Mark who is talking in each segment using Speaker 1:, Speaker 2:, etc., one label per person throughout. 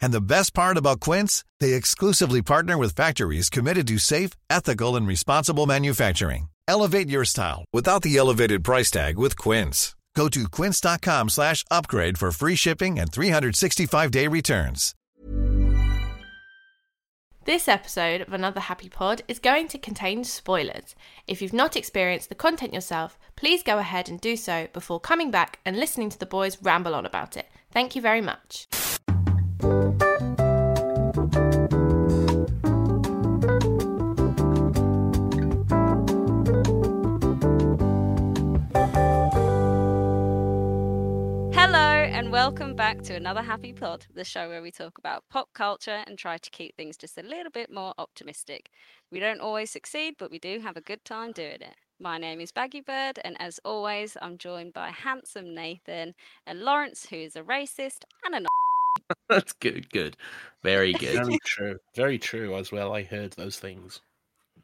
Speaker 1: And the best part about Quince, they exclusively partner with factories committed to safe, ethical, and responsible manufacturing. Elevate your style without the elevated price tag with Quince. Go to quince.com slash upgrade for free shipping and 365-day returns.
Speaker 2: This episode of Another Happy Pod is going to contain spoilers. If you've not experienced the content yourself, please go ahead and do so before coming back and listening to the boys ramble on about it. Thank you very much.
Speaker 3: To another Happy Pod, the show where we talk about pop culture and try to keep things just a little bit more optimistic. We don't always succeed, but we do have a good time doing it. My name is Baggy Bird, and as always, I'm joined by handsome Nathan and Lawrence, who is a racist and an.
Speaker 4: That's good, good. Very good.
Speaker 5: Very true. Very true as well. I heard those things.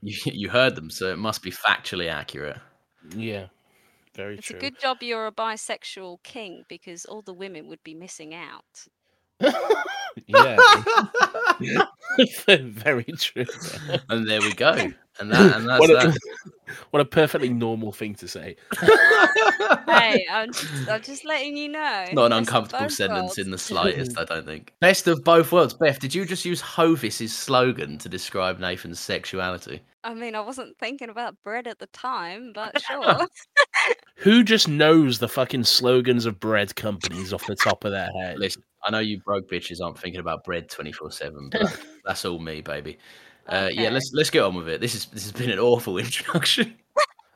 Speaker 4: you, you heard them, so it must be factually accurate.
Speaker 5: Yeah. Very
Speaker 3: It's
Speaker 5: true.
Speaker 3: a good job you're a bisexual king because all the women would be missing out.
Speaker 5: yeah. Very true.
Speaker 4: And there we go. And that and that's
Speaker 5: what, a,
Speaker 4: that.
Speaker 5: what a perfectly normal thing to say.
Speaker 3: hey, I'm just, I'm just letting you know.
Speaker 4: Not an uncomfortable sentence
Speaker 3: worlds.
Speaker 4: in the slightest, I don't think. Best of both worlds. Beth, did you just use Hovis's slogan to describe Nathan's sexuality?
Speaker 3: I mean, I wasn't thinking about bread at the time, but sure.
Speaker 5: Who just knows the fucking slogans of bread companies off the top of their head?
Speaker 4: Listen, I know you broke bitches aren't thinking about bread twenty four seven, but that's all me, baby. Uh, yeah, let's let's get on with it. This is this has been an awful introduction.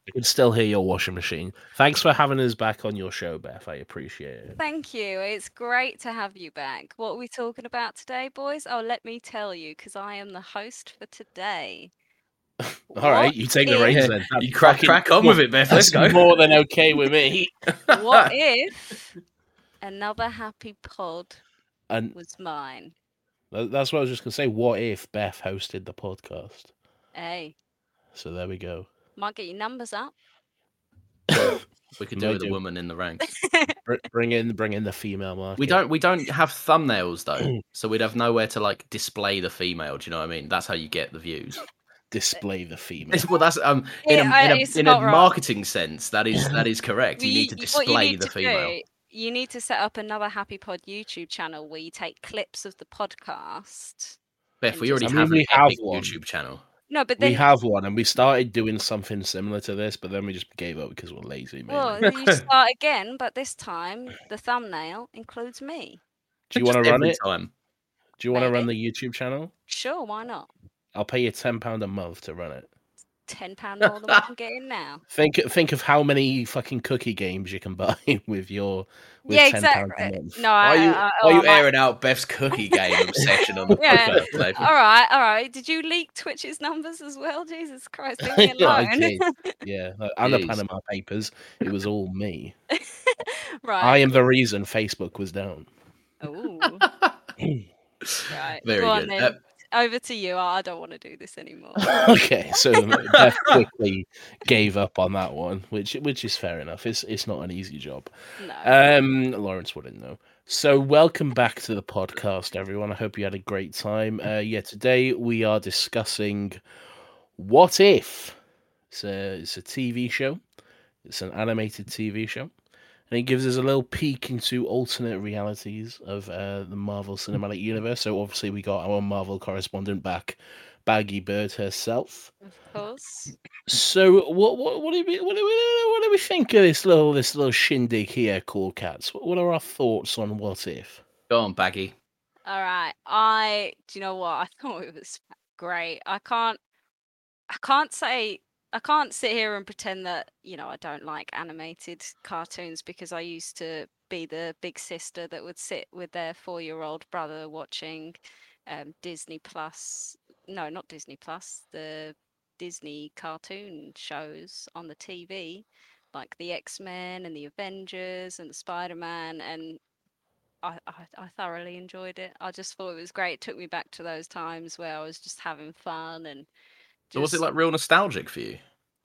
Speaker 5: I can still hear your washing machine. Thanks for having us back on your show, Beth. I appreciate it.
Speaker 3: Thank you. It's great to have you back. What are we talking about today, boys? Oh, let me tell you, because I am the host for today.
Speaker 5: All right, you take the reins then.
Speaker 4: you crack crack on with it, Beth. Let's go.
Speaker 5: more than okay with me.
Speaker 3: What if another happy pod
Speaker 5: And
Speaker 3: was mine?
Speaker 5: that's what I was just gonna say. What if Beth hosted the podcast?
Speaker 3: Hey,
Speaker 5: So there we go.
Speaker 3: might get your numbers up.
Speaker 4: We could do
Speaker 5: Might
Speaker 4: with a woman in the ranks.
Speaker 5: Br- Bring in, bring in the female market.
Speaker 4: We don't we don't have thumbnails though, so we'd have nowhere to like display the female. Do you know what I mean? That's how you get the views.
Speaker 5: Display the female.
Speaker 4: It's, well, that's um in
Speaker 3: Yeah,
Speaker 4: a,
Speaker 3: I-
Speaker 4: in a, in a marketing sense. That is that is correct. You
Speaker 3: Well,
Speaker 4: need to
Speaker 3: y- what you
Speaker 4: display
Speaker 3: need
Speaker 4: the
Speaker 3: to
Speaker 4: female.
Speaker 3: do, you need to set up another Happy Pod YouTube channel where you take clips of the podcast.
Speaker 4: Beth, we already
Speaker 5: I mean,
Speaker 4: have
Speaker 5: we have
Speaker 4: epic
Speaker 5: one.
Speaker 4: YouTube channel.
Speaker 3: No, but
Speaker 5: we have one, and we started doing something similar to this, but then we just gave up because we're lazy. Mainly.
Speaker 3: well, you start again, but this time the thumbnail includes me.
Speaker 5: Do you want to run it?
Speaker 4: time?
Speaker 5: Do you want to run the YouTube channel?
Speaker 3: Sure, why not?
Speaker 5: I'll pay you ten pound a month to run it.
Speaker 3: Ten pound more than what I'm getting now.
Speaker 5: Think think of how many fucking cookie games you can buy with your with
Speaker 3: yeah,
Speaker 5: ten pound
Speaker 3: exactly.
Speaker 5: a month.
Speaker 3: No,
Speaker 4: Why
Speaker 3: I,
Speaker 4: are you,
Speaker 3: I,
Speaker 4: why
Speaker 3: oh,
Speaker 4: are you oh,
Speaker 3: I might-
Speaker 4: airing out Beth's cookie game obsession on the
Speaker 3: Yeah.
Speaker 4: podcast, Nathan?
Speaker 3: All right, all right. Did you leak Twitch's numbers as well? Jesus Christ, leave me
Speaker 5: Yeah, I
Speaker 3: alone.
Speaker 5: did. Yeah, like, and the Panama Papers. It was all me.
Speaker 3: right.
Speaker 5: I am the reason Facebook was down.
Speaker 3: Ooh, right.
Speaker 4: Very
Speaker 3: Go on
Speaker 4: good.
Speaker 3: Over to you. I don't want to do this anymore.
Speaker 5: okay, so Beth quickly gave up on that one, which which is fair enough. It's it's not an easy job.
Speaker 3: No.
Speaker 5: Um, Lawrence wouldn't know. So welcome back to the podcast, everyone. I hope you had a great time. Uh, yeah, today we are discussing what if. It's a it's a TV show. It's an animated TV show. And it gives us a little peek into alternate realities of uh, the Marvel Cinematic Universe. So obviously we got our Marvel correspondent back, Baggy Bird herself.
Speaker 3: Of course.
Speaker 5: So what what what do we what do we what do we think of this little this little shindig here, Cool Cats? What, what are our thoughts on what if?
Speaker 4: Go on, Baggy.
Speaker 3: All right. I do you know what? I thought it was great. I can't I can't say I can't sit here and pretend that, you know, I don't like animated cartoons because I used to be the big sister that would sit with their 4-year-old brother watching um, Disney Plus. No, not Disney Plus. The Disney cartoon shows on the TV, like the X Men and the Avengers and the Spider Man, and I, I, I thoroughly enjoyed it. I just thought it was great. It took me back to those times where I was just having fun and.
Speaker 4: So was it like real nostalgic for you?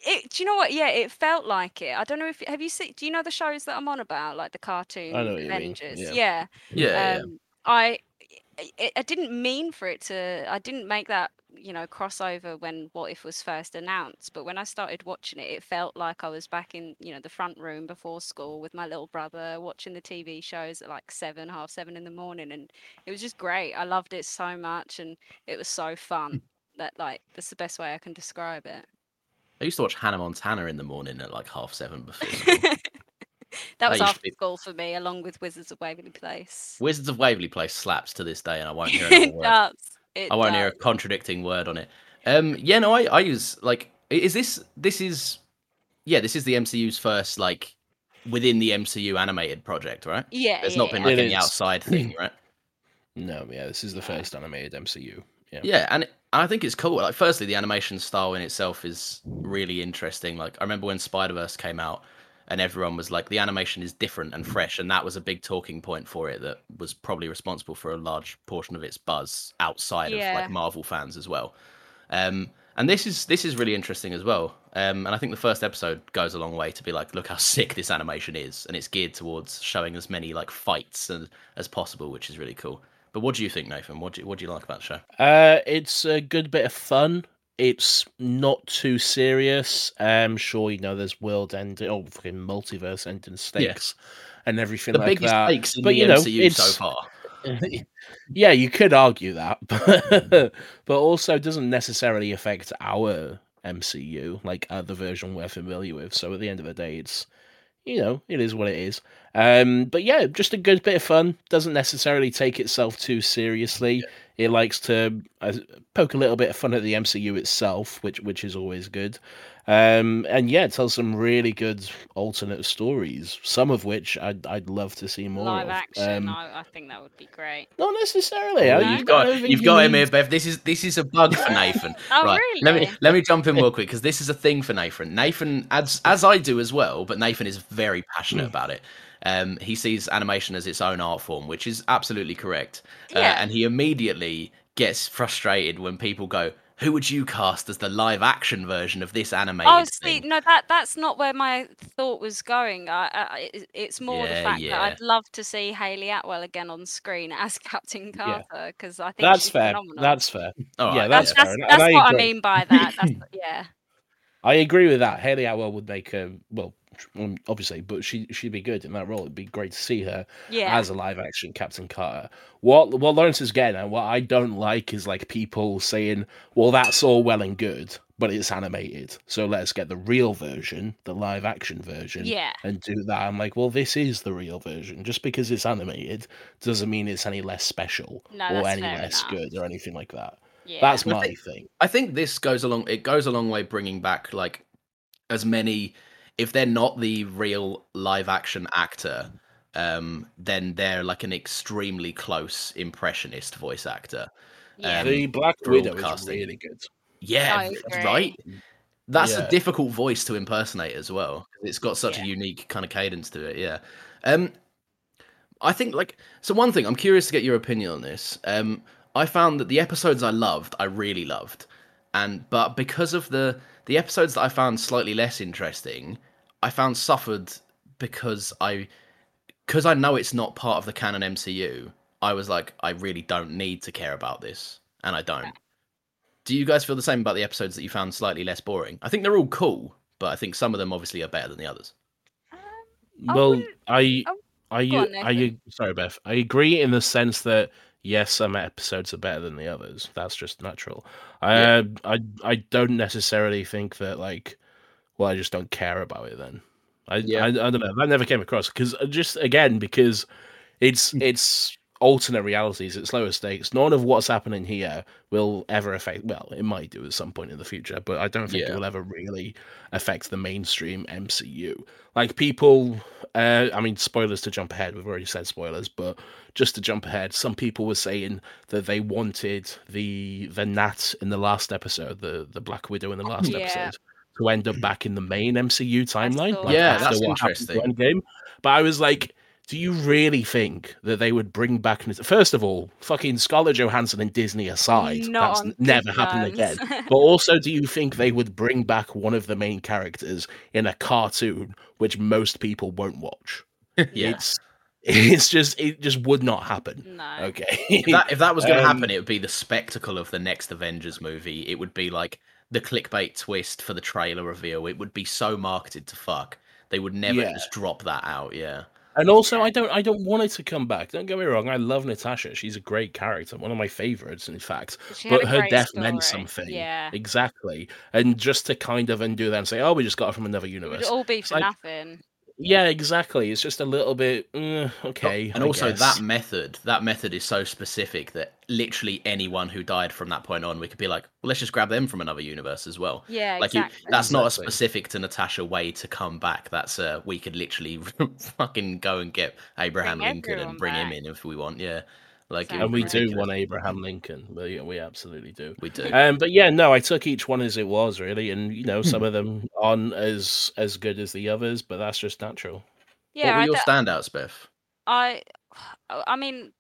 Speaker 3: It, do you know what? Yeah, it felt like it. I don't know if have you seen. Do you know the shows that I'm on about, like the cartoon
Speaker 5: know what you mean,
Speaker 3: Avengers?
Speaker 5: yeah.
Speaker 3: Yeah.
Speaker 4: Yeah,
Speaker 3: um, I, I I didn't mean for it to. I didn't make that you know crossover when What If was first announced. But when I started watching it, it felt like I was back in you know the front room before school with my little brother watching the TV shows at like seven, half seven in the morning, and it was just great. I loved it so much, and it was so fun. That like that's the best way I can describe it.
Speaker 4: I used to watch Hannah Montana in the morning at like half seven before school.
Speaker 3: That was
Speaker 4: used to
Speaker 3: after
Speaker 4: be-
Speaker 3: school for me, along with Wizards of Waverly Place.
Speaker 4: Wizards of Waverly Place slaps to this day, and I won't hear
Speaker 3: it does. It
Speaker 4: I won't hear a contradicting word on it. Um, yeah, no, I, I use like, is this this is, yeah, this is the MCU's first like within the MCU animated project, right?
Speaker 3: Yeah,
Speaker 4: There's
Speaker 3: yeah,
Speaker 4: not been
Speaker 3: yeah.
Speaker 4: like
Speaker 5: It
Speaker 4: any
Speaker 5: is.
Speaker 4: outside thing, right?
Speaker 5: No, yeah, this is the first animated MCU. Yeah.
Speaker 4: Yeah, and I think it's cool. Like, firstly, the animation style in itself is really interesting. Like, I remember when Spider Verse came out, and everyone was like, the animation is different and fresh, and that was a big talking point for it. That was probably responsible for a large portion of its buzz outside of like Marvel fans as well. Um, and this is this is really interesting as well. Um, and I think the first episode goes a long way to be like, look how sick this animation is, and it's geared towards showing as many like fights and, as possible, which is really cool. But what do you think, Nathan? What do you, what do you like about the show?
Speaker 5: Uh, it's a good bit of fun. It's not too serious. I'm sure, you know, there's world ending, oh, fucking multiverse ending stakes and everything
Speaker 4: the
Speaker 5: like
Speaker 4: biggest
Speaker 5: that.
Speaker 4: stakes in
Speaker 5: but
Speaker 4: the
Speaker 5: you know,
Speaker 4: MCU so far.
Speaker 5: yeah, you could argue that, but but also doesn't necessarily affect our MCU, like uh, the version we're familiar with. So at the end of the day, it's you know, it is what it is. Um, but yeah, just a good bit of fun. Doesn't necessarily take itself too seriously. It likes to uh, poke a little bit of fun at the MCU itself, which which is always good. Um, and yeah, it tells some really good alternate stories. Some of which I'd I'd love to see more
Speaker 3: Live
Speaker 5: of.
Speaker 3: action,
Speaker 5: Um,
Speaker 3: I, I think that would be great.
Speaker 5: not necessarily. I-
Speaker 4: you've got
Speaker 5: think
Speaker 4: you've
Speaker 5: you
Speaker 4: got him here, Bev. This is this is a bug for Nathan.
Speaker 3: Oh,
Speaker 4: right. Let me let me jump in real quick because this is a thing for Nathan. Nathan, as as I do as well, but Nathan is very passionate about it. Um, he sees animation as its own art form, which is absolutely correct. Uh,
Speaker 3: Yeah.
Speaker 4: and he immediately gets frustrated when people go, "Who would you cast as the live action version of this oh, animated
Speaker 3: Oh, see,
Speaker 4: thing?"
Speaker 3: no, that that's not where my thought was going. I, I, it- it's more the fact
Speaker 4: yeah.
Speaker 3: that I'd love to see Hayley Atwell again on screen as Captain Carter because I think
Speaker 5: That's
Speaker 3: she's
Speaker 5: fair.
Speaker 3: phenomenal.
Speaker 5: That's fair.
Speaker 4: All
Speaker 5: yeah,
Speaker 4: right,
Speaker 5: that's
Speaker 3: that's
Speaker 5: fair.
Speaker 3: that's,
Speaker 5: and- and
Speaker 3: that's
Speaker 5: I
Speaker 3: what I mean by that. That's, yeah,
Speaker 5: I agree with that. Hayley Atwell would make a well, obviously, but she she'd be good in that role. It'd be great to see her
Speaker 3: yeah.
Speaker 5: as a live action Captain Carter. What what Lawrence is getting at, what I don't like is like people saying, "Well, that's all well and good, but it's animated, so let's get the real version, the live action version,
Speaker 3: Yeah.
Speaker 5: and do that." I'm like, well, this is the real version. Just because it's animated doesn't mean it's any less special
Speaker 3: No,
Speaker 5: or any less
Speaker 3: enough.
Speaker 5: good or anything like that.
Speaker 3: yeah.
Speaker 5: That's
Speaker 4: Well, I
Speaker 5: my
Speaker 4: think-
Speaker 5: thing.
Speaker 4: I think this goes along. It goes a long way bringing back like as many. If they're not the real live action actor, um, then they're like an extremely close impressionist voice actor.
Speaker 3: yeah.
Speaker 4: um,
Speaker 5: the Black
Speaker 4: for
Speaker 5: Widow is really good.
Speaker 4: Yeah,
Speaker 3: I
Speaker 4: v- right. That's
Speaker 5: Yeah.
Speaker 4: a difficult voice to impersonate as well. It's got such
Speaker 3: Yeah.
Speaker 4: a unique kind of cadence to it. Yeah. Um, I think like so. One thing I'm curious to get your opinion on this. Um, I found that the episodes I loved, I really loved, and but because of the the episodes that I found slightly less interesting, I found suffered because I because I know it's not part of the canon MCU. I was like, I really don't need to care about this, and I don't. Do you guys feel the same about the episodes that you found slightly less boring? I think they're all cool, but I think some of them obviously are better than the others.
Speaker 3: Um, I
Speaker 5: well,
Speaker 3: wouldn't-
Speaker 5: I,
Speaker 3: oh,
Speaker 5: I,
Speaker 3: go on,
Speaker 5: I,
Speaker 3: Nathan.
Speaker 5: sorry, Beth. I agree in the sense that yes, some episodes are better than the others. That's just natural.
Speaker 4: Yeah.
Speaker 5: I, I, I don't necessarily think that like, well, I just don't care about it. Then, I,
Speaker 4: Yeah.
Speaker 5: I, I don't know. That never came across because just again because it's
Speaker 4: Hmm.
Speaker 5: it's alternate realities. It's lower stakes. None of what's happening here will ever affect. Well, it might do at some point in the future, but I don't think
Speaker 4: Yeah.
Speaker 5: it will ever really affect the mainstream MCU. Like people, uh, I mean, spoilers to jump ahead. We've already said spoilers, but just to jump ahead, some people were saying that they wanted the the Nat in the last episode, the the Black Widow in the last
Speaker 3: Yeah.
Speaker 5: episode, to end up back in the main MCU timeline. like,
Speaker 4: Yeah, that's
Speaker 5: what happened to
Speaker 4: interesting.
Speaker 5: game But I was like, do you really think that they would bring back? First of all, fucking Scarlett Johansson and Disney aside,
Speaker 3: Not
Speaker 5: that's never happened again. But also, do you think they would bring back one of the main characters in a cartoon, which most people won't watch?
Speaker 4: yeah.
Speaker 5: It's it's just it just would not happen.
Speaker 3: no.
Speaker 5: Okay.
Speaker 4: If that if that was going to
Speaker 5: Um,
Speaker 4: happen, it would be the spectacle of the next Avengers movie. It would be like the clickbait twist for the trailer reveal. It would be so marketed to fuck. They would never
Speaker 5: Yeah.
Speaker 4: just drop that out. Yeah.
Speaker 5: And also, I don't, I don't want it to come back. Don't get me wrong. I love Natasha. She's a great character, one of my favorites, in fact.
Speaker 3: She
Speaker 5: But her death meant something.
Speaker 3: Yeah.
Speaker 5: exactly. And just to kind of undo that and say, "Oh, we just got her from another universe."
Speaker 3: It would all be for
Speaker 5: like-
Speaker 3: nothing.
Speaker 5: Yeah, exactly. It's just a little bit eh, okay.
Speaker 4: and
Speaker 5: I
Speaker 4: also
Speaker 5: guess.
Speaker 4: that method, that method is so specific that literally anyone who died from that point on, we could be like, well, let's just grab them from another universe as well.
Speaker 3: Yeah,
Speaker 4: Like you,
Speaker 3: exactly.
Speaker 4: that's not a specific to Natasha way to come back. That's uh, we could literally fucking go and get Abraham
Speaker 3: Bring
Speaker 4: Lincoln and bring him in if we want. Yeah, like it
Speaker 5: and
Speaker 4: be
Speaker 5: we do want Abraham Lincoln. But yeah, we absolutely do.
Speaker 4: We do.
Speaker 5: Um, but yeah, no, I took each one as it was really, and you know, some of them aren't as as good as the others, but that's just natural.
Speaker 3: Yeah,
Speaker 4: what were
Speaker 3: I
Speaker 4: your
Speaker 3: d-
Speaker 4: standouts, Beth?
Speaker 3: I, I mean,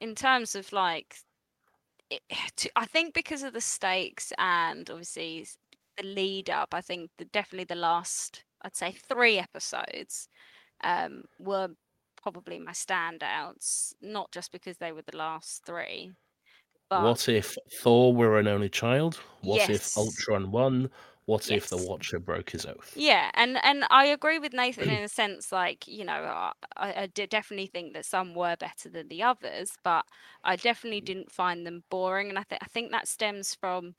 Speaker 3: in terms of like, it, to, I think because of the stakes and obviously the lead up, I think the, definitely the last, I'd say three episodes, um, were probably my standouts. Not just because they were the last three, but
Speaker 5: what if Thor were an only child? What if Ultron won? What if the Watcher broke his oath?
Speaker 3: Yeah, and and I agree with Nathan in a sense, like you know, I, I definitely think that some were better than the others, but I definitely mm. didn't find them boring, and I think I think that stems from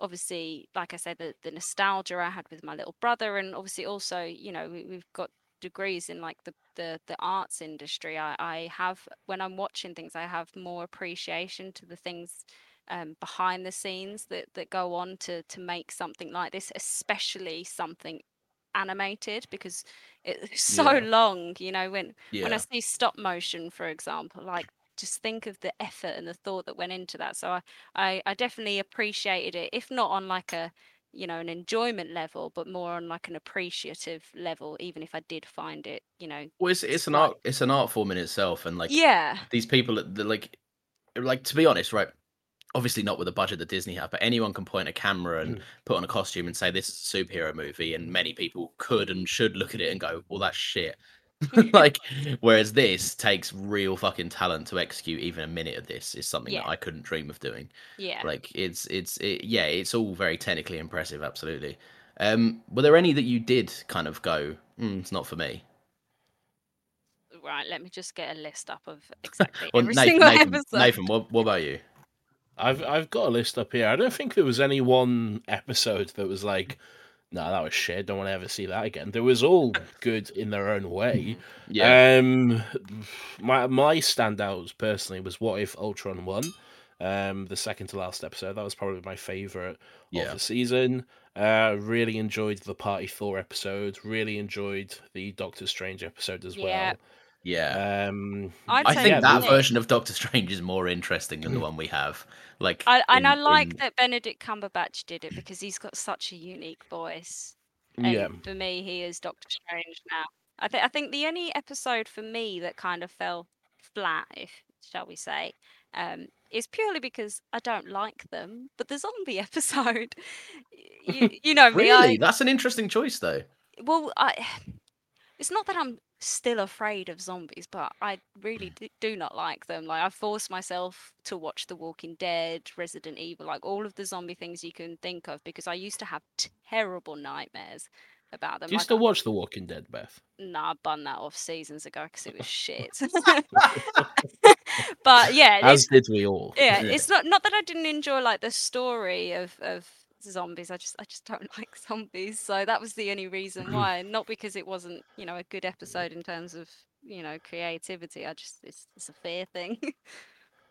Speaker 3: obviously, like I said, the, the nostalgia I had with my little brother, and obviously also, you know, we, we've got degrees in like the the the arts industry. I I have when I'm watching things, I have more appreciation to the things um, behind the scenes that that go on to to make something like this, especially something animated because it's so
Speaker 4: Yeah.
Speaker 3: long. You know, when when I see stop motion, for example, like just think of the effort and the thought that went into that. So I I, I definitely appreciated it, if not on like a you know an enjoyment level, but more on like an appreciative level. Even if I did find it, you know,
Speaker 4: Well, it's it's an art it's an art form in itself, and like
Speaker 3: yeah,
Speaker 4: these people, that- they're like, like to be honest, right? Obviously not with the budget that Disney have, but anyone can point a camera and mm. put on a costume and say this is a superhero movie, and many people could and should look at it and go, "Well, that's shit." like, whereas this takes real fucking talent to execute even a minute of this is something that I couldn't dream of doing.
Speaker 3: yeah.
Speaker 4: Like, it's it's it, yeah, it's all very technically impressive, absolutely. Um, were there any that you did kind of go, mm, "It's not for me"?
Speaker 3: Right, let me just get a list up of exactly
Speaker 4: Well,
Speaker 3: every
Speaker 4: Nathan,
Speaker 3: single
Speaker 4: Nathan,
Speaker 3: episode.
Speaker 4: Nathan, what, what about you?
Speaker 5: I've I've got a list up here. I don't think there was any one episode that was like, no, that was shit. Don't want to ever see that again. There was all good in their own way.
Speaker 4: Yeah.
Speaker 5: Um, my my standouts personally was what if Ultron won. Um, the second to last episode that was probably my favorite
Speaker 4: Yeah.
Speaker 5: of the season. Uh, really enjoyed the Party Thor episode. Really enjoyed the Doctor Strange episode as
Speaker 3: Yeah.
Speaker 5: well.
Speaker 4: Yeah.
Speaker 5: Um,
Speaker 3: I'd
Speaker 4: I think
Speaker 5: yeah,
Speaker 4: that version of Doctor Strange is more interesting than the one we have. Like,
Speaker 3: I, and I like
Speaker 4: in-
Speaker 3: that Benedict Cumberbatch did it because he's got such a unique voice. And
Speaker 5: yeah,
Speaker 3: for me, he is Doctor Strange now. I think I think the only episode for me that kind of fell flat, if shall we say, um, is purely because I don't like them. But the zombie episode, you, you know me,
Speaker 4: Really,
Speaker 3: I
Speaker 4: that's an interesting choice, though.
Speaker 3: well, I. It's not that I'm still afraid of zombies, but I really mm. do, do not like them. Like I force myself to watch The Walking Dead, Resident Evil, like all of the zombie things you can think of, because I used to have terrible nightmares about them.
Speaker 5: Do you
Speaker 3: I
Speaker 5: still watch The Walking Dead, Beth?
Speaker 3: Nah, I bun that off seasons ago because it was shit. but yeah,
Speaker 5: As did we all.
Speaker 3: yeah, it's not not that I didn't enjoy like the story of of zombies. I just I just don't like zombies. So that was the only reason why. Not because it wasn't you know a good episode in terms of you know creativity. I just it's it's a fair thing.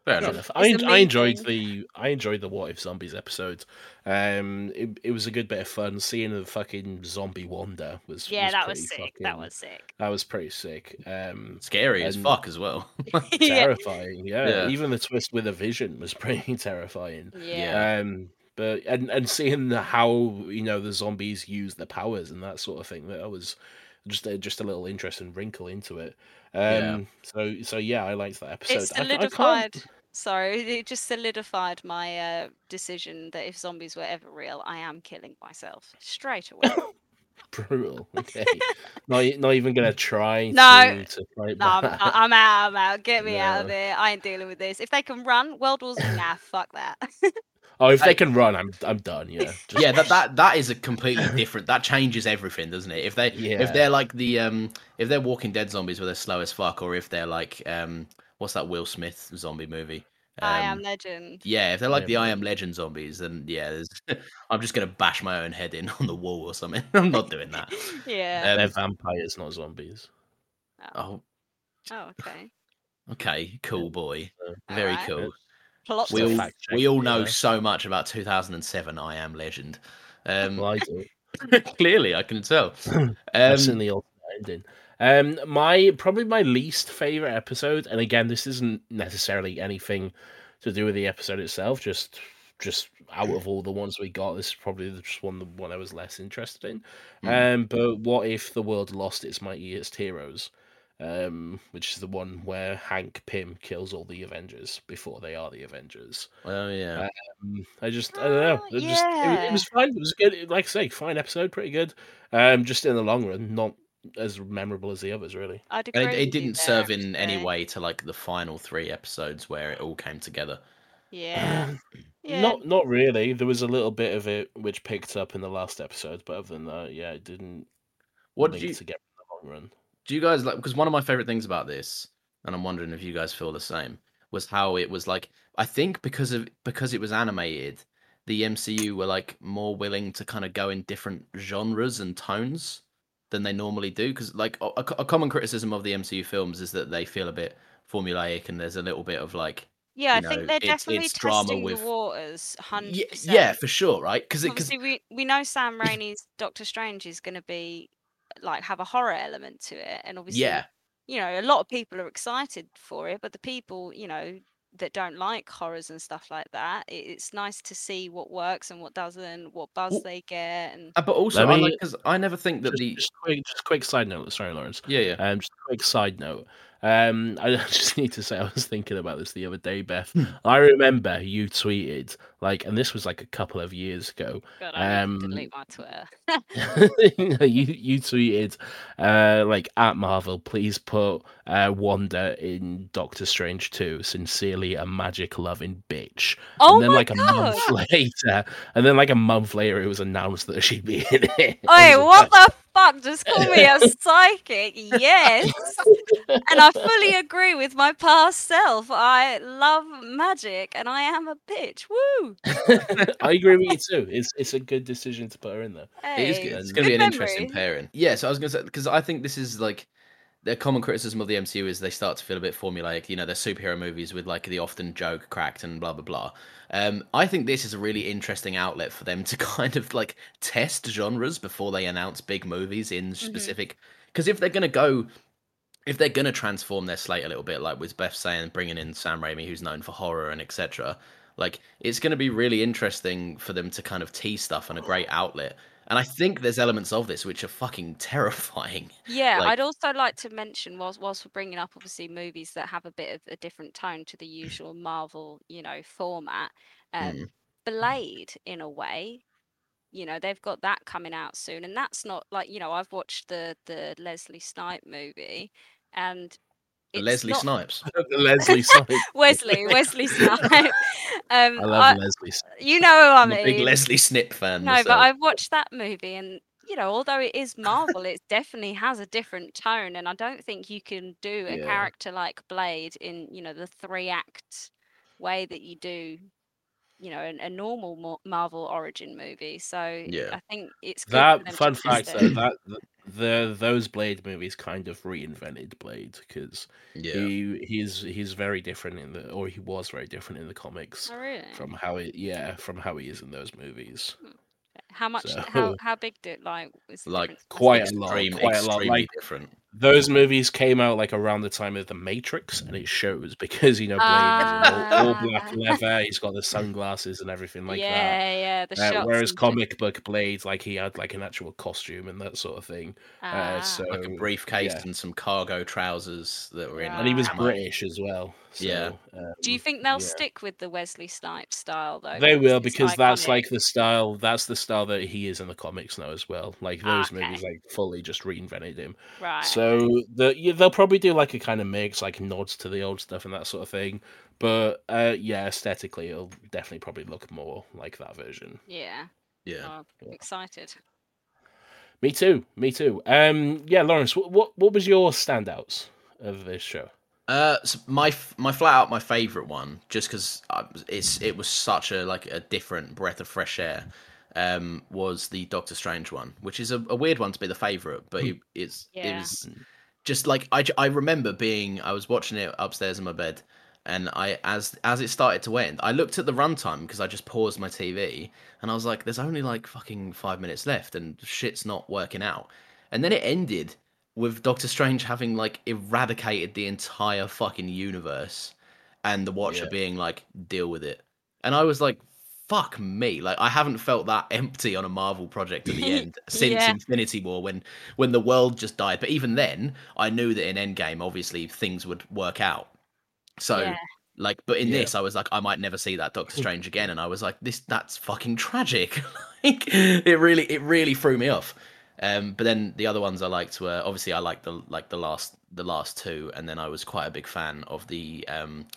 Speaker 4: Fair
Speaker 5: Fair
Speaker 4: enough.
Speaker 5: enough. I, en-
Speaker 3: a
Speaker 5: I enjoyed
Speaker 3: thing.
Speaker 5: the I enjoyed the What If Zombies episode. Um, it, it was a good bit of fun. Seeing the fucking zombie Wanda was
Speaker 3: yeah,
Speaker 5: was
Speaker 3: that was
Speaker 5: pretty
Speaker 3: sick. That was sick.
Speaker 5: that was pretty sick. Um,
Speaker 4: Scary as fuck as well.
Speaker 5: terrifying. Yeah.
Speaker 4: Yeah.
Speaker 5: even the twist with a vision was pretty terrifying.
Speaker 3: Yeah.
Speaker 5: Um, but and and seeing the, how you know the zombies use their powers and that sort of thing, that was just a, just a little interesting wrinkle into it. Um,
Speaker 4: Yeah.
Speaker 5: so so yeah, I liked that episode.
Speaker 3: It
Speaker 5: I- I
Speaker 3: solidified. Sorry, it just solidified my uh, decision that if zombies were ever real, I am killing myself straight away.
Speaker 5: brutal. Okay, not not even gonna try.
Speaker 3: No.
Speaker 5: to, to fight
Speaker 3: no, I'm. I- I'm out. I'm out. Get me out of
Speaker 5: No.
Speaker 3: there. I ain't dealing with this. If they can run, World War Z, nah, fuck that.
Speaker 5: Oh, if
Speaker 4: I-
Speaker 5: they can run, I'm I'm done. Yeah, Just-
Speaker 4: yeah, that, that that is a completely different. That changes everything, doesn't it? If they
Speaker 5: Yeah.
Speaker 4: if they're like the um if they're Walking Dead zombies where they're slow as fuck, or if they're like um what's that Will Smith zombie movie?
Speaker 3: I am
Speaker 4: Um,
Speaker 3: legend.
Speaker 4: Yeah, if they're like
Speaker 5: I
Speaker 4: the
Speaker 5: Am
Speaker 4: I Am Legend zombies, then yeah, I'm just gonna bash my own head in on the wall or something. I'm not doing that.
Speaker 3: Yeah.
Speaker 4: Um,
Speaker 5: they're vampires, not zombies.
Speaker 4: oh,
Speaker 3: oh, okay.
Speaker 4: okay, cool boy,
Speaker 3: All
Speaker 4: very
Speaker 3: right.
Speaker 4: cool.
Speaker 3: Plot
Speaker 4: We all, we all know
Speaker 5: know.
Speaker 4: so much about 2007 I Am Legend. Um,
Speaker 5: Well, I do.
Speaker 4: clearly, I can tell.
Speaker 5: I've
Speaker 4: Um,
Speaker 5: seen the alternate ending. Um, my probably my least favorite episode, and again, this isn't necessarily anything to do with the episode itself. Just, just out of all the ones we got, this is probably the- just one the one I was less interested in.
Speaker 4: Mm.
Speaker 5: Um, but what if the world lost its mightiest heroes? Um, which is the one where Hank Pym kills all the Avengers before they are the Avengers.
Speaker 4: oh yeah.
Speaker 5: Um, I just I don't know.
Speaker 3: Ah,
Speaker 5: It, just, it, it was fine. It was good. Like I say, fine episode, pretty good. Um, just in the long run, not as memorable as the others, really.
Speaker 3: I'd agree.
Speaker 4: It, it didn't
Speaker 3: there,
Speaker 4: serve in any way to like the final three episodes where it all came together.
Speaker 3: Yeah. Yeah.
Speaker 5: Not not really. There was a little bit of it which picked up in the last episode, but other than that, yeah, it didn't.
Speaker 4: What did you
Speaker 5: together in the long run?
Speaker 4: Do? You guys like because one of my favorite things about this, and I'm wondering if you guys feel the same, was how it was like. I think because of because it was animated, the MCU were like more willing to kind of go in different genres and tones than they normally do. Because like a, a common criticism of the MCU films is that they feel a bit formulaic and there's a little bit of like
Speaker 3: Yeah, I
Speaker 4: you
Speaker 3: think they're
Speaker 4: it's-
Speaker 3: definitely testing
Speaker 4: with-
Speaker 3: the waters. Hundred
Speaker 4: yeah,
Speaker 3: percent.
Speaker 4: yeah for sure right because
Speaker 3: we we know Sam Raimi's Doctor Strange is going to be like have a horror element to it, and obviously,
Speaker 4: yeah
Speaker 3: you know, a lot of people are excited for it, but the people, you know, that don't like horrors and stuff like that, it's nice to see what works and what doesn't, what buzz
Speaker 4: Well,
Speaker 3: they get, and
Speaker 4: Uh, but also
Speaker 5: Let
Speaker 4: I
Speaker 5: me-
Speaker 4: like because I never think that
Speaker 5: Just,
Speaker 4: the
Speaker 5: just quick, just quick side note. Sorry, Lawrence.
Speaker 4: yeah yeah
Speaker 5: Um, just a quick side note. Um, I just need to say I was thinking about this the other day, Beth. I remember you tweeted like, and this was like a couple of years ago.
Speaker 3: God, I
Speaker 5: Um,
Speaker 3: delete my Twitter.
Speaker 5: you you tweeted uh like at Marvel, please put uh Wanda in Doctor Strange 2, sincerely a magic loving bitch.
Speaker 3: oh
Speaker 5: and then
Speaker 3: my
Speaker 5: like a month later, and then like a month later, it was announced that she'd be in it.
Speaker 3: Wait, what
Speaker 5: like,
Speaker 3: the fuck? Just call me a psychic? Yes. and I fully agree with my past self. I love magic and I am a bitch. Woo!
Speaker 5: I agree with you too. It's it's a good decision to put her in there.
Speaker 4: It is good. It's going to be an
Speaker 3: good
Speaker 4: interesting pairing. Yeah, so I was going to say because I think this is like the common criticism of the MCU is they start to feel a bit formulaic. You know, they're superhero movies with like the often joke cracked and blah blah blah. Um, I think this is a really interesting outlet for them to kind of like test genres before they announce big movies in specific. Because if they're going to go. If they're gonna transform their slate a little bit, like with Beth saying, bringing in Sam Raimi, who's known for horror and etc., like it's gonna be really interesting for them to kind of tease stuff and a great outlet. And I think there's elements of this which are fucking terrifying.
Speaker 3: Yeah,
Speaker 4: Like-
Speaker 3: I'd also like to mention, whilst whilst we're bringing up obviously movies that have a bit of a different tone to the usual Marvel, you know, format. Um,
Speaker 4: Mm.
Speaker 3: Blade, in a way, you know, they've got that coming out soon, and that's not like you know, I've watched the the Leslie Snipe movie, and
Speaker 4: Leslie
Speaker 3: not-
Speaker 4: Snipes.
Speaker 5: Leslie Snipes.
Speaker 3: Wesley, Wesley Snipe.
Speaker 5: I
Speaker 3: um,
Speaker 5: love
Speaker 3: I-
Speaker 5: Leslie. Snipes.
Speaker 3: you know who I
Speaker 4: I'm
Speaker 3: mean.
Speaker 4: a big Leslie Snip fan.
Speaker 3: No,
Speaker 4: myself.
Speaker 3: but I've watched that movie and you know, although it is Marvel, it definitely has a different tone, and I don't think you can do a
Speaker 5: Yeah.
Speaker 3: character like Blade in you know the three act way that you do, you know, a, a normal Marvel origin movie. So
Speaker 4: Yeah.
Speaker 3: I think it's good
Speaker 5: That fun fact though, that the those Blade movies kind of reinvented Blade because
Speaker 4: Yeah.
Speaker 5: he he's he's very different in the or he was very different in the comics
Speaker 3: Oh, really?
Speaker 5: from how it yeah from how he is in those movies. Hmm.
Speaker 3: How much?
Speaker 5: So-
Speaker 3: How how big did like was the
Speaker 4: Like,
Speaker 5: quite a lot,
Speaker 4: Extreme,
Speaker 5: quite a lot, like-
Speaker 4: different.
Speaker 5: Those movies came out like around the time of the Matrix, and it shows because you know Blade is in all, all black
Speaker 3: Ah.
Speaker 5: leather. He's got the sunglasses and everything like
Speaker 3: yeah,
Speaker 5: that.
Speaker 3: yeah. Yeah, the
Speaker 5: Uh,
Speaker 3: shots.
Speaker 5: whereas
Speaker 3: and
Speaker 5: comic book Blade, like he had like an actual costume and that sort of thing.
Speaker 3: Ah,
Speaker 5: Uh, so
Speaker 4: Like a briefcase
Speaker 5: yeah.
Speaker 4: and some cargo trousers that were in.
Speaker 5: and he was
Speaker 3: Ah.
Speaker 5: British as well. So,
Speaker 4: Yeah.
Speaker 5: um,
Speaker 3: do you think they'll
Speaker 5: yeah.
Speaker 3: stick with the Wesley Snipes style though?
Speaker 5: They will
Speaker 3: it's
Speaker 5: because that's like the style. That's the style that he is in the comics now as well. Like those
Speaker 3: Ah, Okay.
Speaker 5: movies, like fully just reinvented him.
Speaker 3: right.
Speaker 5: So the yeah, they'll probably do like a kind of mix, like nods to the old stuff and that sort of thing. But uh, yeah, aesthetically, it'll definitely probably look more like that version.
Speaker 3: yeah.
Speaker 4: Yeah.
Speaker 3: Oh, I'm excited.
Speaker 5: Me too. Me too. Um, yeah, Lawrence, what what, what was your standouts of this show?
Speaker 4: Uh, so my my flat out my favorite one, just because it's it was such a like a different breath of fresh air. Um, was the Doctor Strange one, which is a, a weird one to be the favorite, but it, it's it was just like I, I remember being I was watching it upstairs in my bed, and I as as it started to end, I looked at the runtime because I just paused my TV, and I was like, "There's only like fucking five minutes left, and shit's not working out." And then it ended with Doctor Strange having like eradicated the entire fucking universe, and the Watcher
Speaker 5: Yeah.
Speaker 4: being like, "Deal with it," and I was like. Fuck me! Like I haven't felt that empty on a Marvel project at the end since
Speaker 3: Yeah.
Speaker 4: Infinity War, when when the world just died. But even then, I knew that in Endgame, obviously things would work out. So,
Speaker 3: Yeah.
Speaker 4: like, but in
Speaker 5: Yeah.
Speaker 4: this, I was like, I might never see that Doctor Strange again, and I was like, this that's fucking tragic. like, it really, it really threw me off. Um, but then the other ones I liked were obviously I liked the like the last the last two, and then I was quite a big fan of the um,